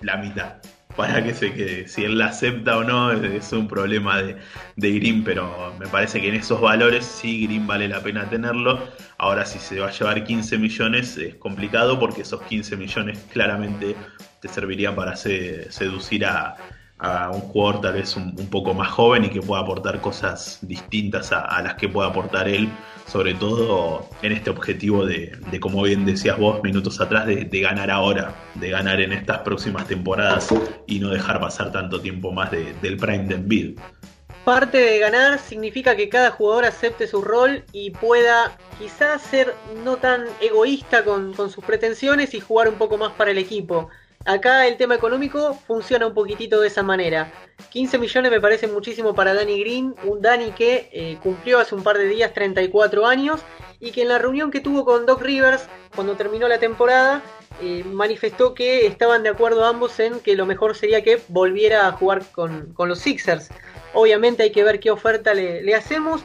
la mitad para que se quede. Si él la acepta o no es un problema de, Green, pero me parece que en esos valores sí Green vale la pena tenerlo. Ahora si se va a llevar 15 millones es complicado porque esos 15 millones claramente te servirían para seducir a, a un jugador tal vez un, poco más joven y que pueda aportar cosas distintas a, las que pueda aportar él, sobre todo en este objetivo de, como bien decías vos minutos atrás, de, ganar ahora, de ganar en estas próximas temporadas y no dejar pasar tanto tiempo más del prime de Envid. Parte de ganar significa que cada jugador acepte su rol y pueda quizás ser no tan egoísta con sus pretensiones y jugar un poco más para el equipo. Acá el tema económico funciona un poquitito de esa manera. 15 millones me parece muchísimo para Danny Green, un Danny que eh, cumplió hace un par de días 34 años y que en la reunión que tuvo con Doc Rivers cuando terminó la temporada eh, manifestó que estaban de acuerdo ambos en que lo mejor sería que volviera a jugar con, los Sixers. Obviamente hay que ver qué oferta le, hacemos.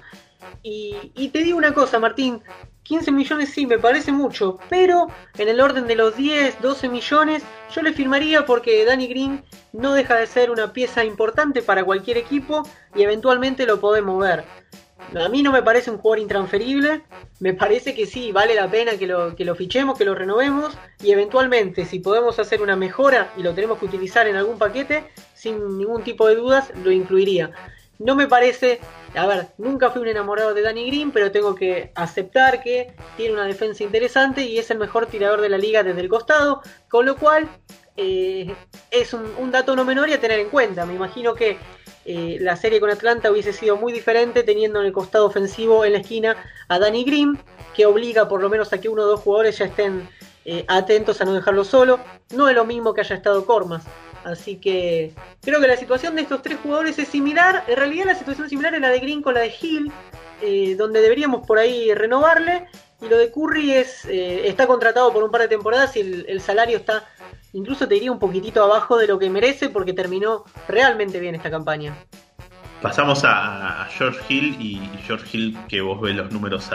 Y, y te digo una cosa, Martín, 15 millones sí, me parece mucho, pero en el orden de los 10, 12 millones Yo le firmaría porque Danny Green no deja de ser una pieza importante para cualquier equipo y eventualmente lo podemos ver. A mí no me parece un jugador intransferible, me parece que sí, vale la pena que lo, que lo fichemos, que lo renovemos y eventualmente si podemos hacer una mejora y lo tenemos que utilizar en algún paquete, sin ningún tipo de dudas, lo incluiría. No me parece, a ver, nunca fui un enamorado de Danny Green, pero tengo que aceptar que tiene una defensa interesante y es el mejor tirador de la liga desde el costado, con lo cual eh, es un, dato no menor y a tener en cuenta. Me imagino que eh, la serie con Atlanta hubiese sido muy diferente teniendo en el costado ofensivo en la esquina a Danny Green, que obliga por lo menos a que uno o dos jugadores ya estén eh, atentos a no dejarlo solo. No es lo mismo que haya estado Cormas. Así que creo que la situación de estos tres jugadores es similar. En realidad la situación similar es la de Green con la de Hill, eh, donde deberíamos por ahí renovarle. Y lo de Curry es eh, está contratado por un par de temporadas y el, salario está, incluso te diría, un poquitito abajo de lo que merece porque terminó realmente bien esta campaña. Pasamos a, George Hill y George Hill, que vos ves los números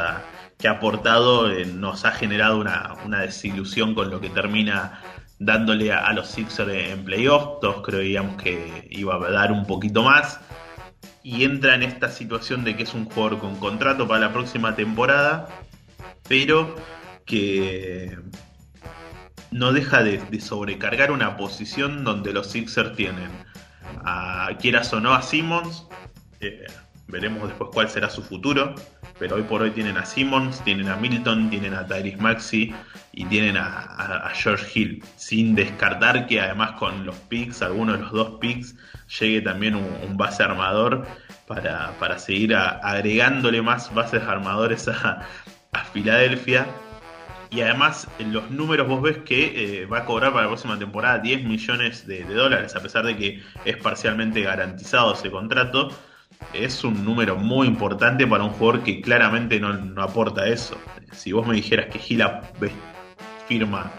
que ha aportado, eh, nos ha generado una, una desilusión con lo que termina dándole a, los Sixers en playoff. Todos creíamos que iba a dar un poquito más. Y entra en esta situación de que es un jugador con contrato para la próxima temporada, pero que no deja de, sobrecargar una posición donde los Sixers tienen, a, quieras o no, a Simmons. Eh, veremos después cuál será su futuro pero hoy por hoy tienen a Simmons, tienen a Milton, tienen a Tyrese Maxi y tienen a, George Hill, sin descartar que además con los picks, algunos de los dos picks, llegue también un, base armador para, seguir agregándole más bases armadores a, Filadelfia. Y además, los números vos ves que eh, va a cobrar para la próxima temporada 10 millones de dólares, a pesar de que es parcialmente garantizado ese contrato es un número muy importante para un jugador que claramente no, aporta eso. Si vos me dijeras que Gila firma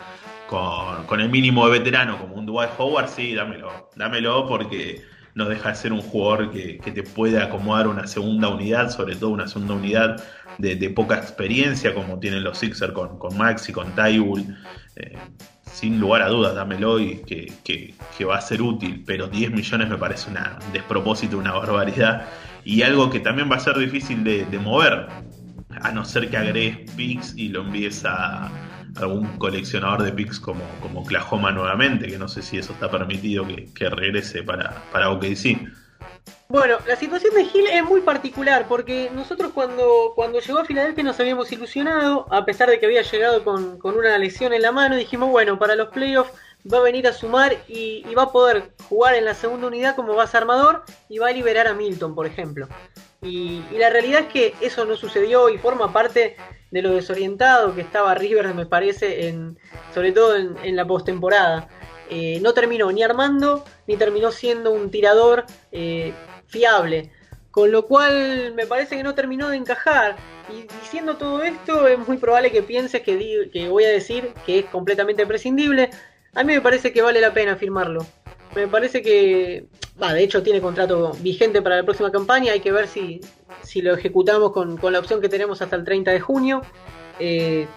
con, el mínimo de veterano como un Dwight Howard, sí, dámelo. Dámelo porque no deja de ser un jugador que, te puede acomodar una segunda unidad, sobre todo una segunda unidad de, poca experiencia como tienen los Sixers con, con Max y con Tybull. Eh, sin lugar a dudas, dámelo y que, va a ser útil, pero 10 millones me parece un despropósito, una barbaridad y algo que también va a ser difícil de, mover, a no ser que agregues picks y lo envíes a algún coleccionador de picks como, como Oklahoma nuevamente, que no sé si eso está permitido que, regrese para, para OKC. Bueno, la situación de Gil es muy particular porque nosotros cuando, cuando llegó a Filadelfia nos habíamos ilusionado, a pesar de que había llegado con, una lesión en la mano, dijimos, bueno, para los playoffs va a venir a sumar y, va a poder jugar en la segunda unidad como base armador y va a liberar a Milton, por ejemplo. Y, la realidad es que eso no sucedió y forma parte de lo desorientado que estaba Rivers, me parece, en, sobre todo en, la postemporada. Eh, no terminó ni armando, ni terminó siendo un tirador eh, fiable. Con lo cual me parece que no terminó de encajar. Y diciendo todo esto, es muy probable que pienses que, que voy a decir que es completamente prescindible. A mí me parece que vale la pena firmarlo. Me parece que, va, de hecho tiene contrato vigente para la próxima campaña. Hay que ver si, si lo ejecutamos con, con, la opción que tenemos hasta el 30 de junio. Eh,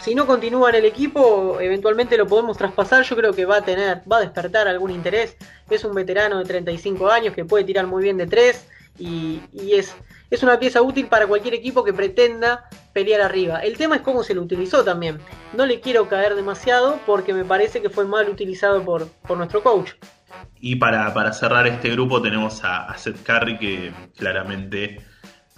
si no continúa en el equipo, eventualmente lo podemos traspasar. Yo creo que va a tener, va a despertar algún interés. Es un veterano de 35 años que puede tirar muy bien de 3 y, es, es una pieza útil para cualquier equipo que pretenda pelear arriba. El tema es cómo se lo utilizó también. No le quiero caer demasiado porque me parece que fue mal utilizado por, por nuestro coach. Y para, para cerrar este grupo tenemos a, a Seth Curry que claramente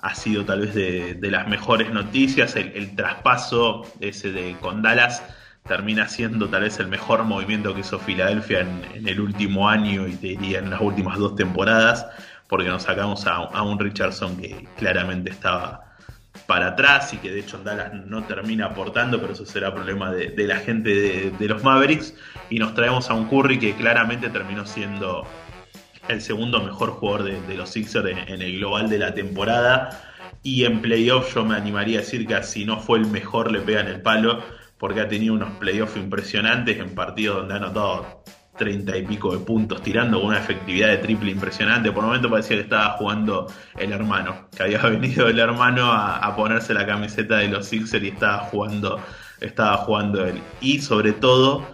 ha sido tal vez de, las mejores noticias. El, traspaso ese de con Dallas termina siendo tal vez el mejor movimiento que hizo Filadelfia en, el último año y te diría en las últimas dos temporadas, porque nos sacamos a, un Richardson que claramente estaba para atrás y que de hecho Dallas no termina aportando, pero eso será problema de, la gente de, los Mavericks. Y nos traemos a un Curry que claramente terminó siendo el segundo mejor jugador de, los Sixers en, el global de la temporada. Y en playoff yo me animaría a decir que si no fue el mejor le pega en el palo, porque ha tenido unos playoffs impresionantes en partidos donde ha anotado 30 y pico de puntos, tirando con una efectividad de triple impresionante. Por un momento parecía que estaba jugando el hermano, que había venido el hermano a, ponerse la camiseta de los Sixers y estaba jugando, estaba jugando él. Y sobre todo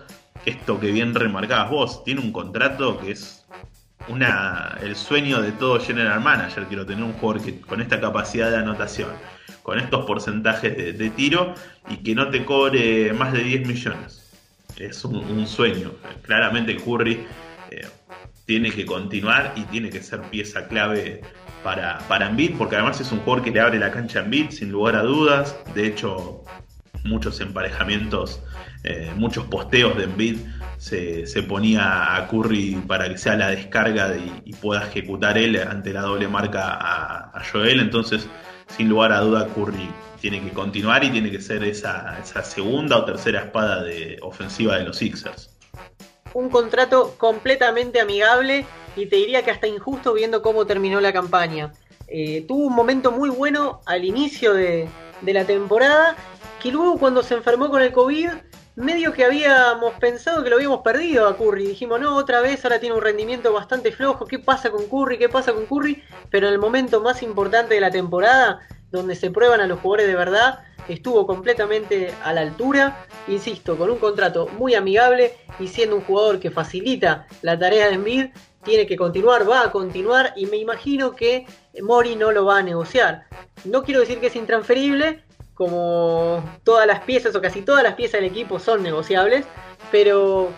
esto que bien remarcabas vos, tiene un contrato que es el sueño de todo general manager. Quiero tener un jugador con esta capacidad de anotación, con estos porcentajes de, tiro y que no te cobre más de 10 millones. Es un, sueño. Claramente Curry eh, tiene que continuar y tiene que ser pieza clave para, para porque además es un jugador que le abre la cancha a Embiid sin lugar a dudas. De hecho, muchos emparejamientos, eh, muchos posteos de Embiid se, se, ponía a Curry para que sea la descarga y, pueda ejecutar él ante la doble marca a, Joel. Entonces, sin lugar a duda, Curry tiene que continuar y tiene que ser esa, esa segunda o tercera espada de ofensiva de los Sixers. Un contrato completamente amigable y te diría que hasta injusto viendo cómo terminó la campaña. Eh, tuvo un momento muy bueno al inicio de, de la temporada que luego cuando se enfermó con el COVID, medio que habíamos pensado que lo habíamos perdido a Curry. Dijimos, no, otra vez, ahora tiene un rendimiento bastante flojo. ¿Qué pasa con Curry? ¿Qué pasa con Curry? Pero en el momento más importante de la temporada, donde se prueban a los jugadores de verdad, estuvo completamente a la altura. Insisto, con un contrato muy amigable y siendo un jugador que facilita la tarea de Embiid, tiene que continuar, va a continuar y me imagino que Mori no lo va a negociar. No quiero decir que es intransferible, como todas las piezas o casi todas las piezas del equipo son negociables, pero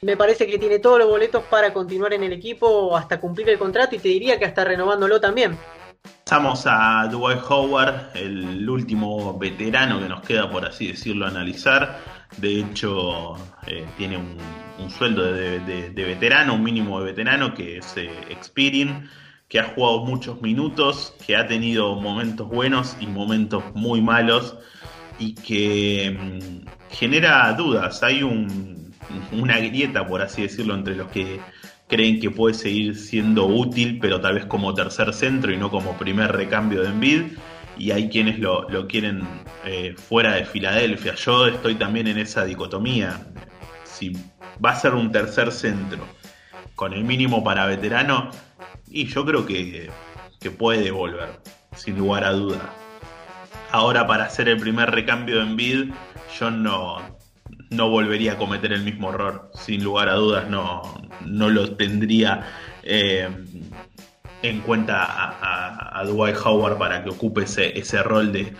me parece que tiene todos los boletos para continuar en el equipo hasta cumplir el contrato y te diría que hasta renovándolo también. Pasamos a Dwight Howard, el último veterano que nos queda, por así decirlo, analizar. De hecho, eh, tiene un, sueldo de, veterano, un mínimo de veterano, que es eh, que ha jugado muchos minutos, que ha tenido momentos buenos y momentos muy malos y que mm, genera dudas. Hay una grieta, por así decirlo, entre los que creen que puede seguir siendo útil, pero tal vez como tercer centro y no como primer recambio de Envid. Y hay quienes lo, quieren eh, fuera de Filadelfia. Yo estoy también en esa dicotomía. Si va a ser un tercer centro con el mínimo para veterano, y yo creo que, puede volver, sin lugar a duda. Ahora para hacer el primer recambio en bid, yo no, no volvería a cometer el mismo error. Sin lugar a dudas, no, no lo tendría eh, en cuenta a, Dwight Howard para que ocupe ese, ese rol de,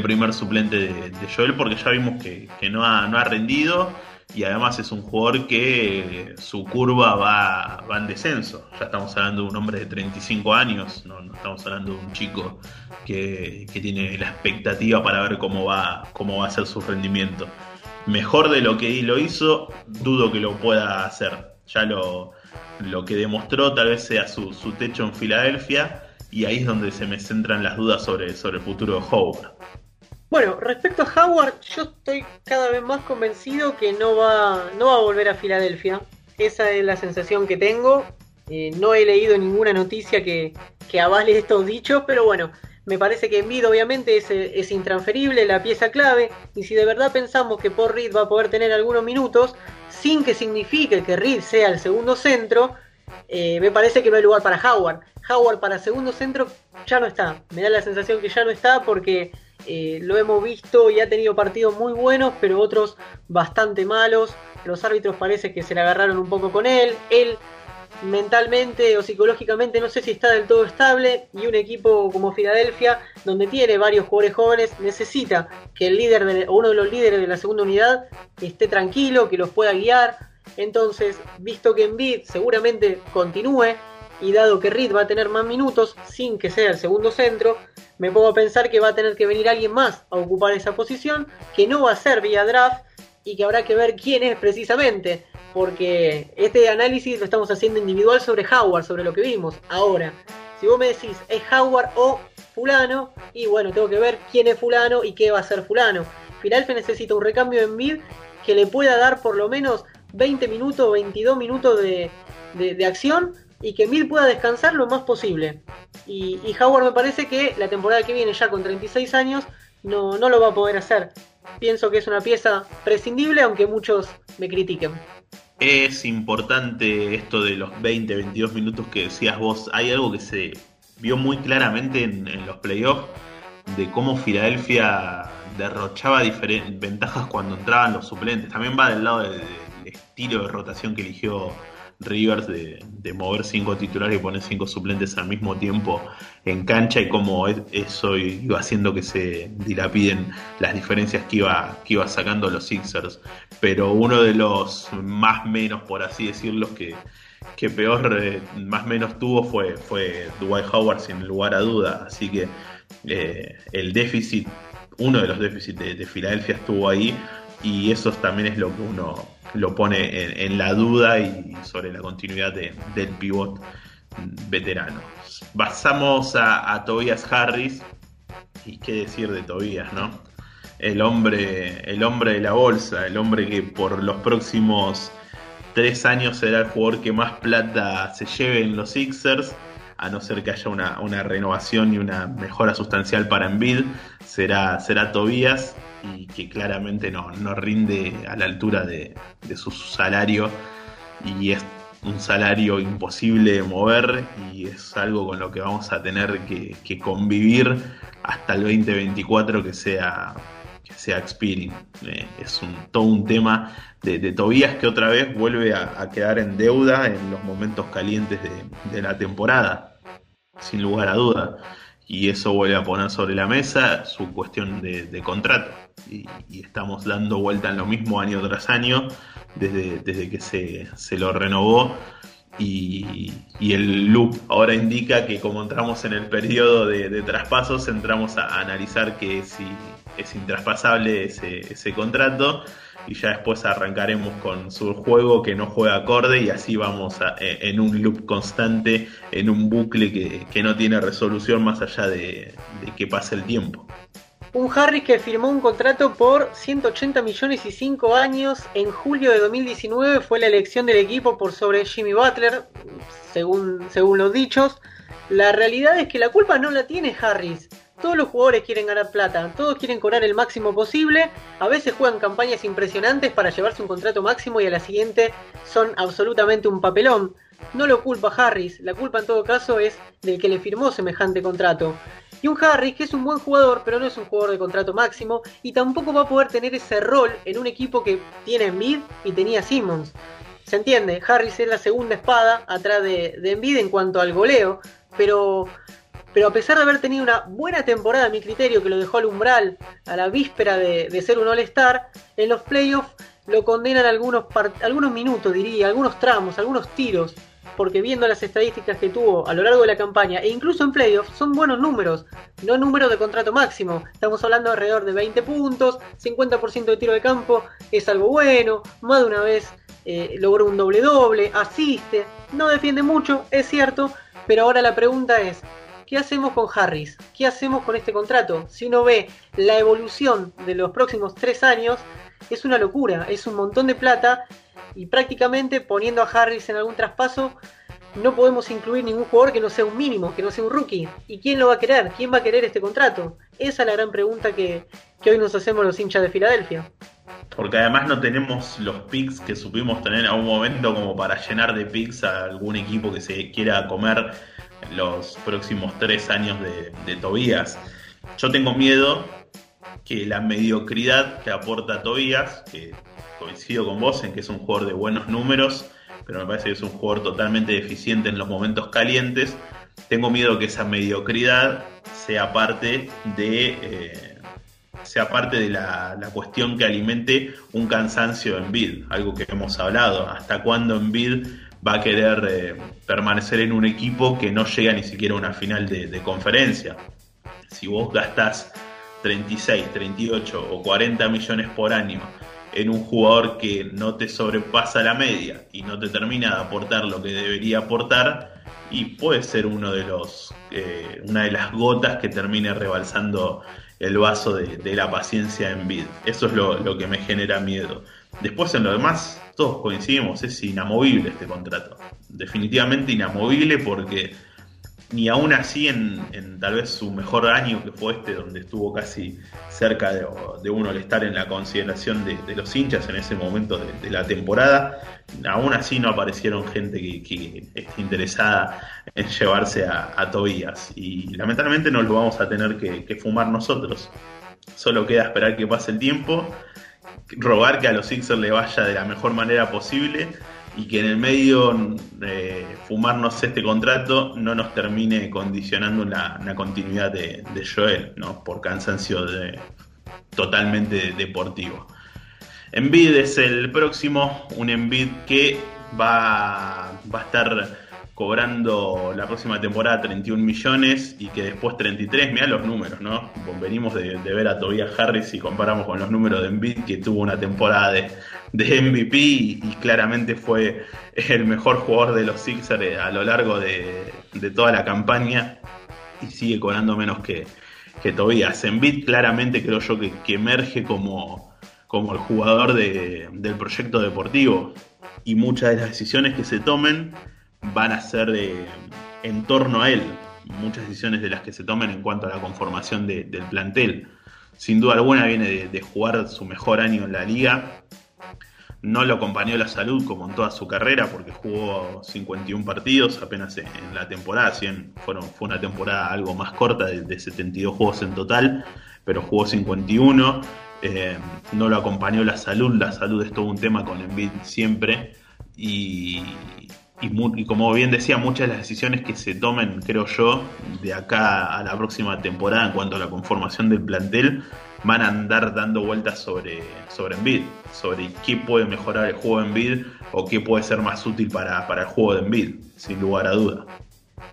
primer suplente de, Joel, porque ya vimos que, no, ha, no ha rendido y además es un jugador que su curva va, va en descenso. Ya estamos hablando de un hombre de 35 años, no, estamos hablando de un chico que, tiene la expectativa para ver cómo va, cómo va a ser su rendimiento. Mejor de lo que lo hizo, dudo que lo pueda hacer. Ya lo, lo que demostró tal vez sea su, su techo en Filadelfia y ahí es donde se me centran las dudas sobre, sobre el futuro de Howard. Bueno, respecto a Howard, yo estoy cada vez más convencido que no va, no va a volver a Filadelfia. Esa es la sensación que tengo. Eh, no he leído ninguna noticia que, que, avale estos dichos, pero bueno, me parece que Embiid obviamente es, es, intransferible, la pieza clave, y si de verdad pensamos que por Reed va a poder tener algunos minutos, sin que signifique que Reed sea el segundo centro, eh, me parece que no hay lugar para Howard. Howard para segundo centro ya no está. Me da la sensación que ya no está porque eh, lo hemos visto y ha tenido partidos muy buenos, pero otros bastante malos. Los árbitros parece que se le agarraron un poco con él. Él mentalmente o psicológicamente no sé si está del todo estable y un equipo como Filadelfia, donde tiene varios jugadores jóvenes, necesita que el líder de, o uno de los líderes de la segunda unidad esté tranquilo, que los pueda guiar. Entonces, visto que Embiid seguramente continúe y dado que Reed va a tener más minutos sin que sea el segundo centro, me pongo a pensar que va a tener que venir alguien más a ocupar esa posición, que no va a ser vía draft y que habrá que ver quién es precisamente, porque este análisis lo estamos haciendo individual sobre Howard, sobre lo que vimos. Ahora, si vos me decís es Howard o fulano, y bueno, tengo que ver quién es fulano y qué va a ser fulano. Philadelphia necesita un recambio en mid que le pueda dar por lo menos 20 minutos, 22 minutos de, de acción y que Mid pueda descansar lo más posible. Y, Howard me parece que la temporada que viene, ya con 36 años, no, no lo va a poder hacer. Pienso que es una pieza prescindible, aunque muchos me critiquen. Es importante esto de los 20, 22 minutos que decías vos. Hay algo que se vio muy claramente en, los playoffs de cómo Filadelfia derrochaba ventajas cuando entraban los suplentes. También va del lado del estilo de rotación que eligió Rivers de, mover cinco titulares y poner cinco suplentes al mismo tiempo en cancha y cómo eso iba haciendo que se dilapiden las diferencias que iba, que iba sacando los Sixers. Pero uno de los más menos, por así decirlo, que, que peor, eh, más menos tuvo fue, fue Dwight Howard sin lugar a duda. Así que eh, el déficit, uno de los déficits de Filadelfia estuvo ahí y eso también es lo que uno lo pone en, la duda y sobre la continuidad del pivot veterano. Pasamos a, Tobias Harris y qué decir de Tobias, ¿no? El hombre, el hombre de la bolsa, el hombre que por los próximos tres años será el jugador que más plata se lleve en los Sixers, a no ser que haya una, una renovación y una mejora sustancial para Embiid, será, será Tobias y que claramente no, rinde a la altura de, su salario y es un salario imposible de mover y es algo con lo que vamos a tener que, convivir hasta el 2024 que sea que sea Expiring. Eh, es un, todo un tema de, Tobías que otra vez vuelve a, quedar en deuda en los momentos calientes de, de la temporada, sin lugar a duda y eso vuelve a poner sobre la mesa su cuestión de, contrato. Y, estamos dando vuelta en lo mismo año tras año, desde, desde que se, se lo renovó. Y, el loop ahora indica que como entramos en el periodo de, traspasos, entramos a, analizar que si es intraspasable ese, ese contrato y ya después arrancaremos con su juego que no juega acorde y así vamos e, en un loop constante, en un bucle que, no tiene resolución más allá de, que pase el tiempo. Un Harris que firmó un contrato por 180 millones y 5 años en julio de 2019 fue la elección del equipo por sobre Jimmy Butler, según, según los dichos. La realidad es que la culpa no la tiene Harris. Todos los jugadores quieren ganar plata, todos quieren cobrar el máximo posible, a veces juegan campañas impresionantes para llevarse un contrato máximo y a la siguiente son absolutamente un papelón. No lo culpa Harris, la culpa en todo caso es del que le firmó semejante contrato. Y un Harris que es un buen jugador, pero no es un jugador de contrato máximo y tampoco va a poder tener ese rol en un equipo que tiene Embiid y tenía Simmons. ¿Se entiende? Harris es la segunda espada atrás de, de en cuanto al goleo, pero pero a pesar de haber tenido una buena temporada, a mi criterio, que lo dejó al umbral a la víspera de, ser un All-Star, en los playoffs lo condenan algunos, algunos minutos, diría, algunos tramos, algunos tiros, porque viendo las estadísticas que tuvo a lo largo de la campaña e incluso en playoffs, son buenos números, no números de contrato máximo. Estamos hablando de alrededor de 20 puntos, 50% de tiro de campo, es algo bueno, más de una vez eh, logró un doble-doble, asiste, no defiende mucho, es cierto, pero ahora la pregunta es, ¿qué hacemos con Harris? ¿Qué hacemos con este contrato? Si uno ve la evolución de los próximos tres años, es una locura, es un montón de plata y prácticamente poniendo a Harris en algún traspaso, no podemos incluir ningún jugador que no sea un mínimo, que no sea un rookie. ¿Y quién lo va a querer? ¿Quién va a querer este contrato? Esa es la gran pregunta que, hoy nos hacemos los hinchas de Filadelfia. Porque además no tenemos los picks que supimos tener a un momento como para llenar de picks a algún equipo que se quiera comer los próximos tres años de, Tobías. Yo tengo miedo que la mediocridad que aporta Tobías, que coincido con vos en que es un jugador de buenos números, pero me parece que es un jugador totalmente deficiente en los momentos calientes, tengo miedo que esa mediocridad sea parte de... Eh, sea parte de la, cuestión que alimente un cansancio en bid, algo que hemos hablado. ¿Hasta cuándo en bid va a querer eh, permanecer en un equipo que no llega ni siquiera a una final de, conferencia. Si vos gastás 36, 38 o 40 millones por año en un jugador que no te sobrepasa la media y no te termina de aportar lo que debería aportar, y puede ser uno de los, eh, una de las gotas que termine rebalsando el vaso de, la paciencia en vid. Eso es lo, lo que me genera miedo. Después en lo demás, todos coincidimos, es inamovible este contrato. Definitivamente inamovible porque ni aún así en, tal vez su mejor año que fue este, donde estuvo casi cerca de, uno al estar en la consideración de, los hinchas en ese momento de, la temporada, aún así no aparecieron gente que, esté interesada en llevarse a, Tobías y lamentablemente no lo vamos a tener que fumar nosotros. Solo queda esperar que pase el tiempo rogar que a los Sixers le vaya de la mejor manera posible y que en el medio eh, fumarnos este contrato no nos termine condicionando una, continuidad de, Joel, ¿no? por cansancio de, totalmente deportivo. Envid es el próximo, un Envid que va, va a estar cobrando la próxima temporada 31 millones y que después 33, mira los números, ¿no? Venimos de, ver a Tobias Harris y comparamos con los números de Embiid que tuvo una temporada de, MVP y, claramente fue el mejor jugador de los Sixers a lo largo de, toda la campaña y sigue cobrando menos que, que Tobias. Embiid claramente creo yo que, emerge como, como el jugador del proyecto deportivo y muchas de las decisiones que se tomen van a ser en torno a él. Muchas decisiones de las que se tomen en cuanto a la conformación del plantel. Sin duda alguna viene de, jugar su mejor año en la liga. No lo acompañó la salud como en toda su carrera porque jugó 51 partidos apenas en, la temporada. fueron, fue una temporada algo más corta de, 72 juegos en total, pero jugó 51. Eh, no lo acompañó la salud. La salud es todo un tema con Embiid siempre. Y, y, como bien decía, muchas de las decisiones que se tomen, creo yo, de acá a la próxima temporada en cuanto a la conformación del plantel, van a andar dando vueltas sobre, sobre Envid, sobre qué puede mejorar el juego de Envid o qué puede ser más útil para, para el juego de Envid, sin lugar a duda.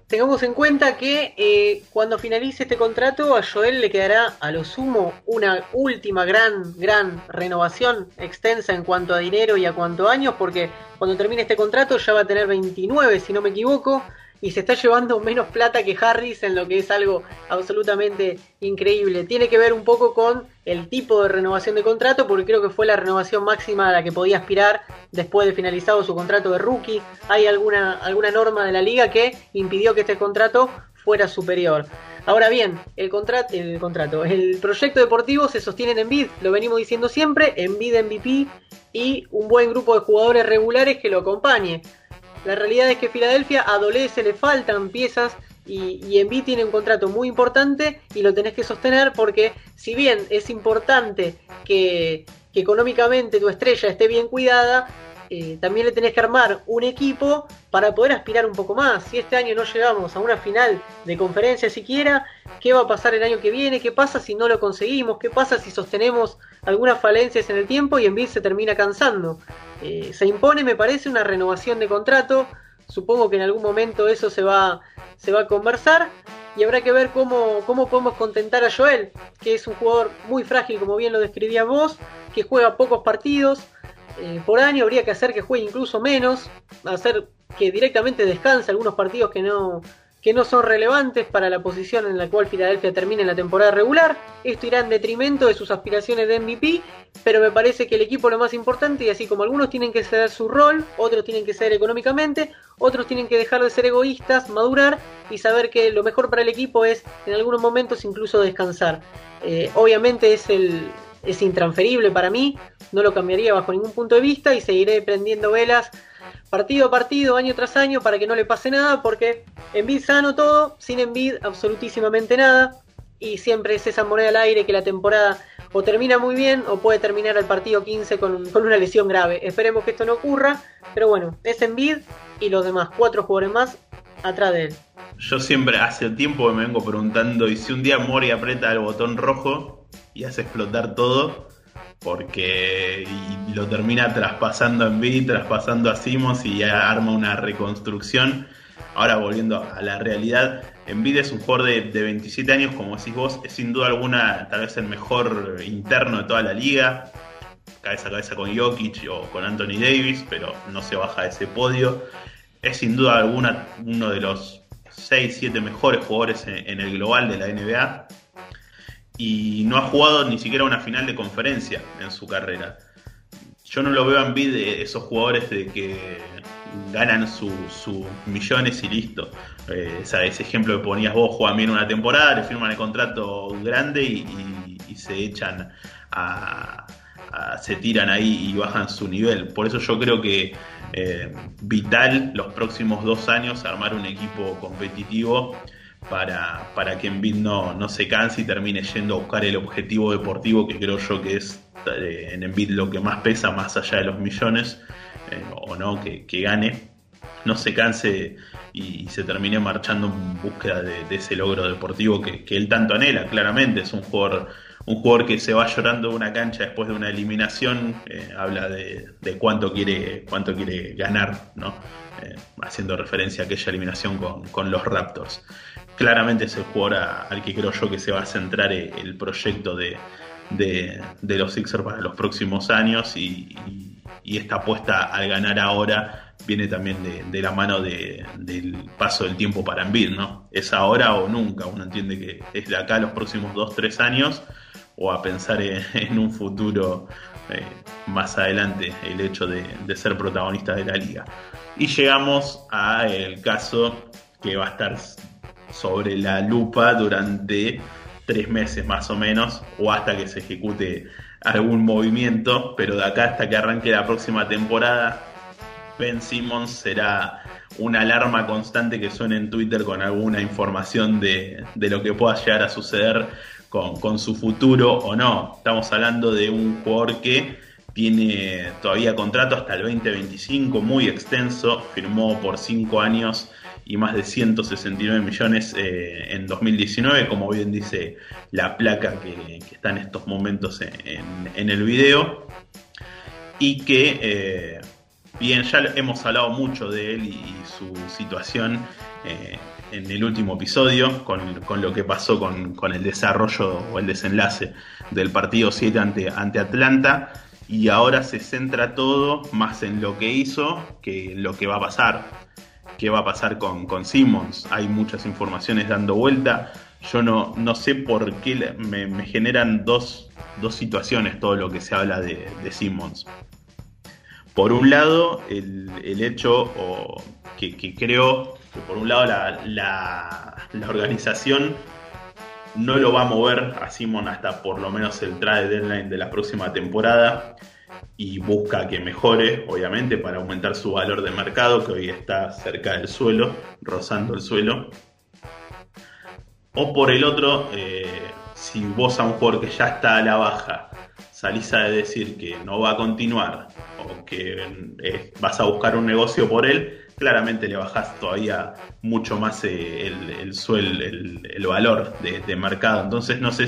Tengamos en cuenta que eh, cuando finalice este contrato a Joel le quedará a lo sumo una última gran, gran renovación extensa en cuanto a dinero y a cuanto años, porque cuando termine este contrato ya va a tener 29, si no me equivoco, y se está llevando menos plata que Harris en lo que es algo absolutamente increíble. Tiene que ver un poco con el tipo de renovación de contrato, porque creo que fue la renovación máxima a la que podía aspirar después de finalizado su contrato de rookie. Hay alguna, alguna norma de la liga que impidió que este contrato fuera superior. Ahora bien, el, contrato, el contrato, el proyecto deportivo se sostiene en BID, lo venimos diciendo siempre, en BID MVP y un buen grupo de jugadores regulares que lo acompañe. La realidad es que Filadelfia adolece, le faltan piezas y, y Embiid tiene un contrato muy importante y lo tenés que sostener porque si bien es importante que, que económicamente tu estrella esté bien cuidada, eh, también le tenés que armar un equipo para poder aspirar un poco más. Si este año no llegamos a una final de conferencia siquiera, ¿qué va a pasar el año que viene? ¿Qué pasa si no lo conseguimos? ¿Qué pasa si sostenemos algunas falencias en el tiempo y en vez se termina cansando? Eh, se impone, me parece, una renovación de contrato. Supongo que en algún momento eso se va, se va a conversar y habrá que ver cómo, cómo podemos contentar a Joel, que es un jugador muy frágil, como bien lo describías vos, que juega pocos partidos eh, por año habría que hacer que juegue incluso menos, hacer que directamente descanse algunos partidos que no, que no son relevantes para la posición en la cual Filadelfia termine la temporada regular. Esto irá en detrimento de sus aspiraciones de MVP, pero me parece que el equipo lo más importante, y así como algunos tienen que ceder su rol, otros tienen que ceder económicamente, otros tienen que dejar de ser egoístas, madurar y saber que lo mejor para el equipo es en algunos momentos incluso descansar. Eh, obviamente es el, es intransferible para mí, no lo cambiaría bajo ningún punto de vista y seguiré prendiendo velas partido a partido, año tras año, para que no le pase nada, porque en bid sano todo, sin Envid absolutísimamente nada, y siempre es esa moneda al aire que la temporada o termina muy bien o puede terminar el partido 15 con, con una lesión grave. Esperemos que esto no ocurra, pero bueno, es Envid y los demás, cuatro jugadores más atrás de él. Yo siempre, hace tiempo me vengo preguntando, y si un día Mori aprieta el botón rojo, y hace explotar todo porque lo termina traspasando en B, traspasando a Simos y arma una reconstrucción. Ahora volviendo a la realidad, Envid es un jugador de, 27 años, como decís vos, es sin duda alguna tal vez el mejor interno de toda la liga, cabeza a cabeza con Jokic o con Anthony Davis, pero no se baja de ese podio. Es sin duda alguna uno de los 6-7 mejores jugadores en el global de la NBA y no ha jugado ni siquiera una final de conferencia en su carrera. Yo no lo veo en de esos jugadores de que ganan sus millones y listo. Eh, ese ejemplo que ponías vos, juegan bien una temporada, le firman el contrato grande y, se echan a, se tiran ahí y bajan su nivel. Por eso yo creo que eh, vital los próximos dos años armar un equipo competitivo para, que Embiid no, no se canse y termine yendo a buscar el objetivo deportivo que creo yo que es en Envid lo que más pesa, más allá de los millones, o no, que, gane, no se canse y, se termine marchando en búsqueda de, ese logro deportivo que, que, él tanto anhela, claramente. Es un jugador un jugador que se va llorando de una cancha después de una eliminación, eh, habla de, cuánto, quiere, cuánto quiere ganar, ¿no? Eh, haciendo referencia a aquella eliminación con, los Raptors. Claramente es el jugador al que creo yo que se va a centrar eh, el proyecto de, los Sixers para los próximos años y, esta apuesta al ganar ahora viene también de, la mano del paso del tiempo para Embiid, ¿no? Es ahora o nunca, uno entiende que es de acá los próximos 2-3 años o a pensar en, un futuro eh, más adelante el hecho de, ser protagonista de la liga. Y llegamos al caso que va a estar sobre la lupa durante tres meses más o menos, o hasta que se ejecute algún movimiento, pero de acá hasta que arranque la próxima temporada, Ben Simmons será una alarma constante que suene en Twitter con alguna información de, de lo que pueda llegar a suceder con, su futuro o no. Estamos hablando de un jugador que tiene todavía contrato hasta el 2025, muy extenso, firmó por 5 años y más de 169 millones eh, en 2019, como bien dice la placa que, está en estos momentos en, el video, y que eh, bien, ya hemos hablado mucho de él y, su situación. Eh, en el último episodio con, lo que pasó con, el desarrollo o el desenlace del partido 7 ante, ante Atlanta y ahora se centra todo más en lo que hizo que en lo que va a pasar. ¿Qué va a pasar con, con Simmons? Hay muchas informaciones dando vuelta. Yo no, no sé por qué me, generan dos, situaciones todo lo que se habla de, de Simmons. Por un lado, el, hecho que, que creo por un lado la, organización no lo va a mover a Simon hasta por lo menos el trade deadline de la próxima temporada y busca que mejore, obviamente, para aumentar su valor de mercado, que hoy está cerca del suelo, rozando el suelo. O por el otro, eh, si vos a un jugador que ya está a la baja salís a decir que no va a continuar o que eh, vas a buscar un negocio por él, claramente le bajás todavía mucho más eh, el, el, el, valor de, mercado. Entonces, no sé,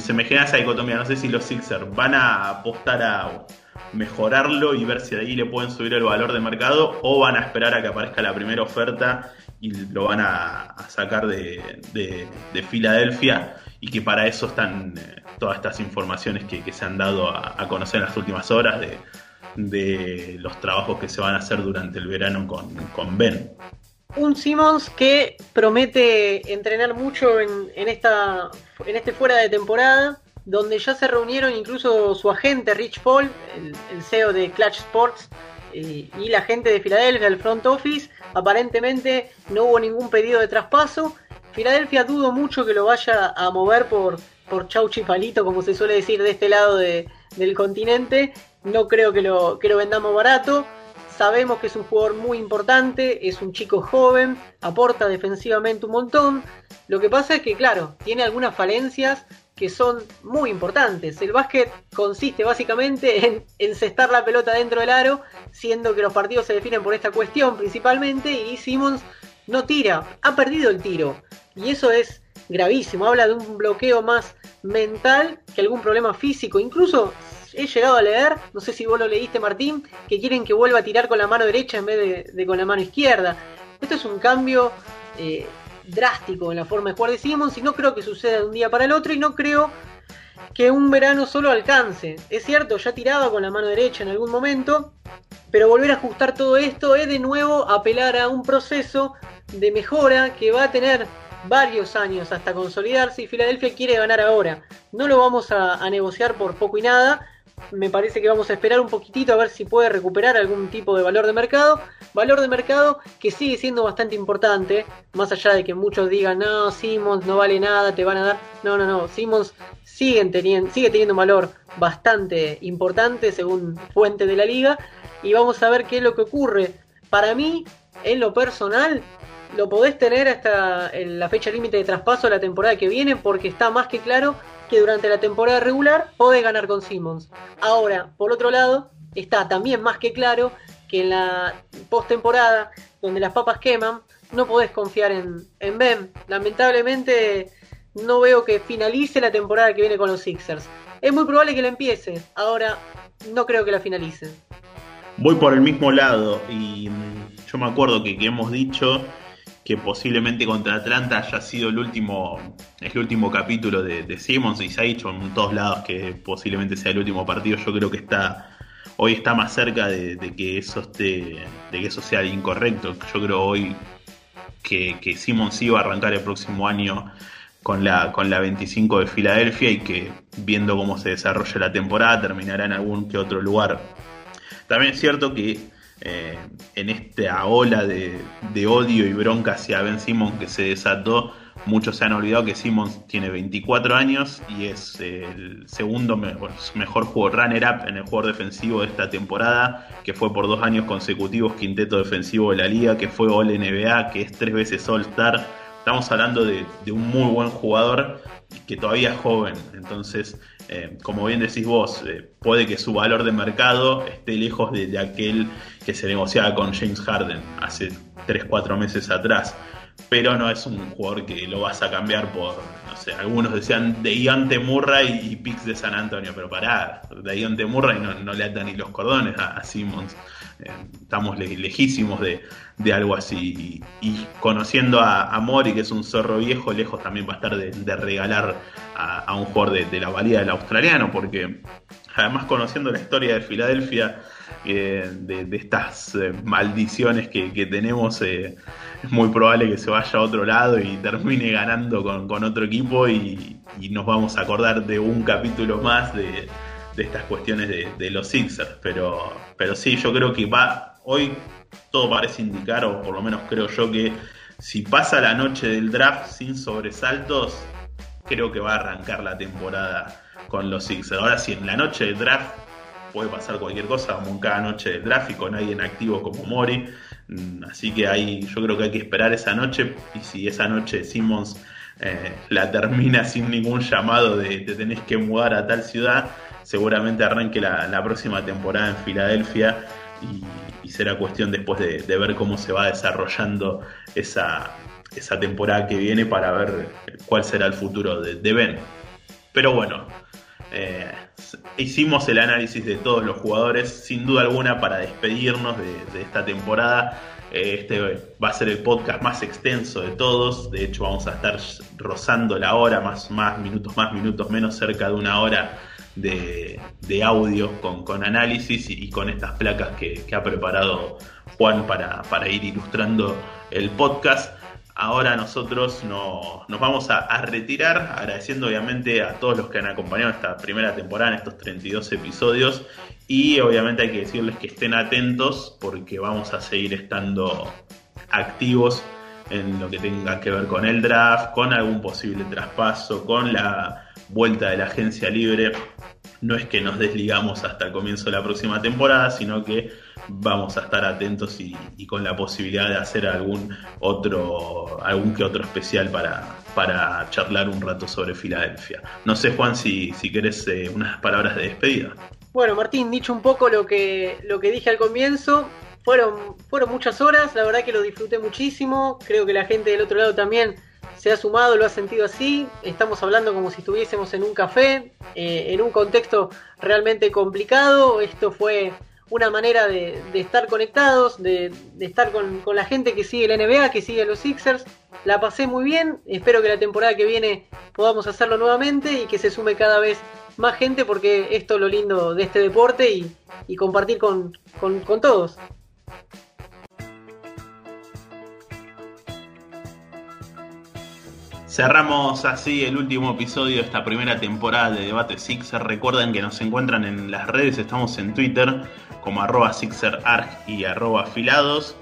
se me genera esa dicotomía. No sé si los Sixers van a apostar a mejorarlo y ver si de ahí le pueden subir el valor de mercado o van a esperar a que aparezca la primera oferta y lo van a, sacar de, de, Filadelfia y que para eso están eh, todas estas informaciones que, se han dado a conocer en las últimas horas de de los trabajos que se van a hacer durante el verano con, Ben. Un Simmons que promete entrenar mucho en, esta, en este fuera de temporada, donde ya se reunieron incluso su agente Rich Paul, el, CEO de Clutch Sports, eh, y la gente de Filadelfia, el front office. Aparentemente no hubo ningún pedido de traspaso. Filadelfia dudo mucho que lo vaya a mover por, por chau chipalito, como se suele decir de este lado del continente. No creo que lo, que lo vendamos barato. Sabemos que es un jugador muy importante, es un chico joven, aporta defensivamente un montón. Lo que pasa es que, claro, tiene algunas falencias que son muy importantes. El básquet consiste básicamente en encestar la pelota dentro del aro, siendo que los partidos se definen por esta cuestión principalmente, y Simmons no tira, ha perdido el tiro. Y eso es gravísimo, habla de un bloqueo más mental que algún problema físico. Incluso he llegado a leer, no sé si vos lo leíste Martín, que quieren que vuelva a tirar con la mano derecha en vez de, con la mano izquierda. Esto es un cambio eh, drástico en la forma de jugar de Simmons y no creo que suceda de un día para el otro y no creo que un verano solo alcance. Es cierto, ya tiraba con la mano derecha en algún momento, pero volver a ajustar todo esto es de nuevo apelar a un proceso de mejora que va a tener varios años hasta consolidarse y Filadelfia quiere ganar ahora. No lo vamos a negociar por poco y nada, me parece que vamos a esperar un poquitito a ver si puede recuperar algún tipo de valor de mercado. Valor de mercado que sigue siendo bastante importante, más allá de que muchos digan, no, Simmons no vale nada, te van a dar. No, no, no, Simmons sigue teniendo, sigue teniendo un valor bastante importante según fuente de la liga. Y vamos a ver qué es lo que ocurre. Para mí, en lo personal, lo podés tener hasta la fecha límite de traspaso de la temporada que viene porque está más que claro que durante la temporada regular podés ganar con Simmons. Ahora, por otro lado, está también más que claro que en la postemporada, donde las papas queman, no podés confiar en, en Ben. Lamentablemente no veo que finalice la temporada que viene con los Sixers. Es muy probable que la empiece, ahora no creo que la finalice. Voy por el mismo lado y mm, yo me acuerdo que, hemos dicho que posiblemente contra Atlanta haya sido el último, el último capítulo de, de Simmons y se ha dicho en todos lados que posiblemente sea el último partido. Yo creo que está hoy está más cerca de, que eso esté, de que eso sea incorrecto. Yo creo hoy que, que Simmons iba a arrancar el próximo año con la, con la 25 de Filadelfia y que viendo cómo se desarrolla la temporada terminará en algún que otro lugar. También es cierto que eh, en esta ola de, odio y bronca hacia Ben Simmons que se desató, muchos se han olvidado que Simmons tiene 24 años y es el segundo mejor jugador runner-up en el jugador defensivo de esta temporada, que fue por dos años consecutivos quinteto defensivo de la liga, que fue All NBA, que es tres veces All-Star estamos hablando de, un muy buen jugador que todavía es joven. Entonces, eh, como bien decís vos, eh, puede que su valor de mercado esté lejos de, aquel que se negociaba con James Harden hace 3-4 meses atrás. Pero no es un jugador que lo vas a cambiar por, no sé, algunos decían de Murray y Pix de San Antonio, pero pará, de Murray no, no le atan ni los cordones a Simmons. Eh, estamos lejísimos de, algo así. Y, conociendo a, Mori, que es un zorro viejo, lejos también va a estar de, regalar a, un jugador de, la valía del australiano, porque además conociendo la historia de Filadelfia, eh, de, estas eh, maldiciones que, tenemos, es muy probable que se vaya a otro lado y termine ganando con, otro equipo y, nos vamos a acordar de un capítulo más de estas cuestiones de, los Sixers. Pero, pero sí, yo creo que va. Hoy todo parece indicar, o por lo menos creo yo, que si pasa la noche del draft sin sobresaltos, creo que va a arrancar la temporada con los Sixers. Ahora, si en la noche del draft puede pasar cualquier cosa, como en cada noche del draft con alguien activo como Mori. Mm, así que ahí yo creo que hay que esperar esa noche. Y si esa noche Simmons eh, la termina sin ningún llamado de te tenés que mudar a tal ciudad, seguramente arranque la, próxima temporada en Filadelfia y, será cuestión después de, ver cómo se va desarrollando esa, esa, temporada que viene para ver cuál será el futuro de, Ben. Pero bueno, eh, hicimos el análisis de todos los jugadores, sin duda alguna, para despedirnos de, esta temporada. Eh, este va a ser el podcast más extenso de todos. De hecho, vamos a estar rozando la hora, más, más minutos, más minutos, menos cerca de una hora de, audio con, con análisis y, con estas placas que, ha preparado Juan para, ir ilustrando el podcast. Ahora nosotros nos vamos a, retirar, agradeciendo obviamente a todos los que han acompañado esta primera temporada, en estos 32 episodios. Y obviamente hay que decirles que estén atentos porque vamos a seguir estando activos en lo que tenga que ver con el draft, con algún posible traspaso, con la vuelta de la agencia libre. No es que nos desligamos hasta el comienzo de la próxima temporada, sino que vamos a estar atentos y, con la posibilidad de hacer algún otro, algún que otro especial para, para charlar un rato sobre Filadelfia. No sé, Juan, si, si querés eh, unas palabras de despedida. Bueno, Martín, dicho un poco lo que, lo que dije al comienzo, fueron, fueron muchas horas, la verdad que lo disfruté muchísimo, creo que la gente del otro lado también se ha sumado, lo ha sentido así. Estamos hablando como si estuviésemos en un café, eh, en un contexto realmente complicado. Esto fue una manera de, estar conectados, de, estar con, la gente que sigue la NBA, que sigue los Sixers. La pasé muy bien. Espero que la temporada que viene podamos hacerlo nuevamente y que se sume cada vez más gente porque esto es lo lindo de este deporte y, compartir con todos. Cerramos así el último episodio de esta primera temporada de Debate Sixer. Recuerden que nos encuentran en las redes, estamos en Twitter como arroba SixerArg y arroba afilados.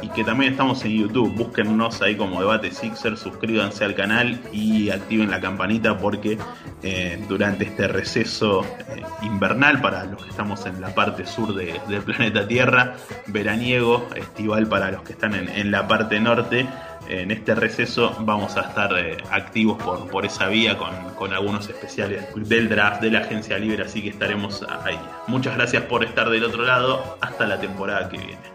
Y que también estamos en YouTube. Búsquennos ahí como Debate Sixer, suscríbanse al canal y activen la campanita porque eh, durante este receso eh, invernal para los que estamos en la parte sur del planeta Tierra, veraniego, estival para los que están en, en la parte norte, en este receso vamos a estar eh, activos por, por esa vía con, con algunos especiales del draft, de la agencia libre, así que estaremos ahí. Muchas gracias por estar del otro lado, hasta la temporada que viene.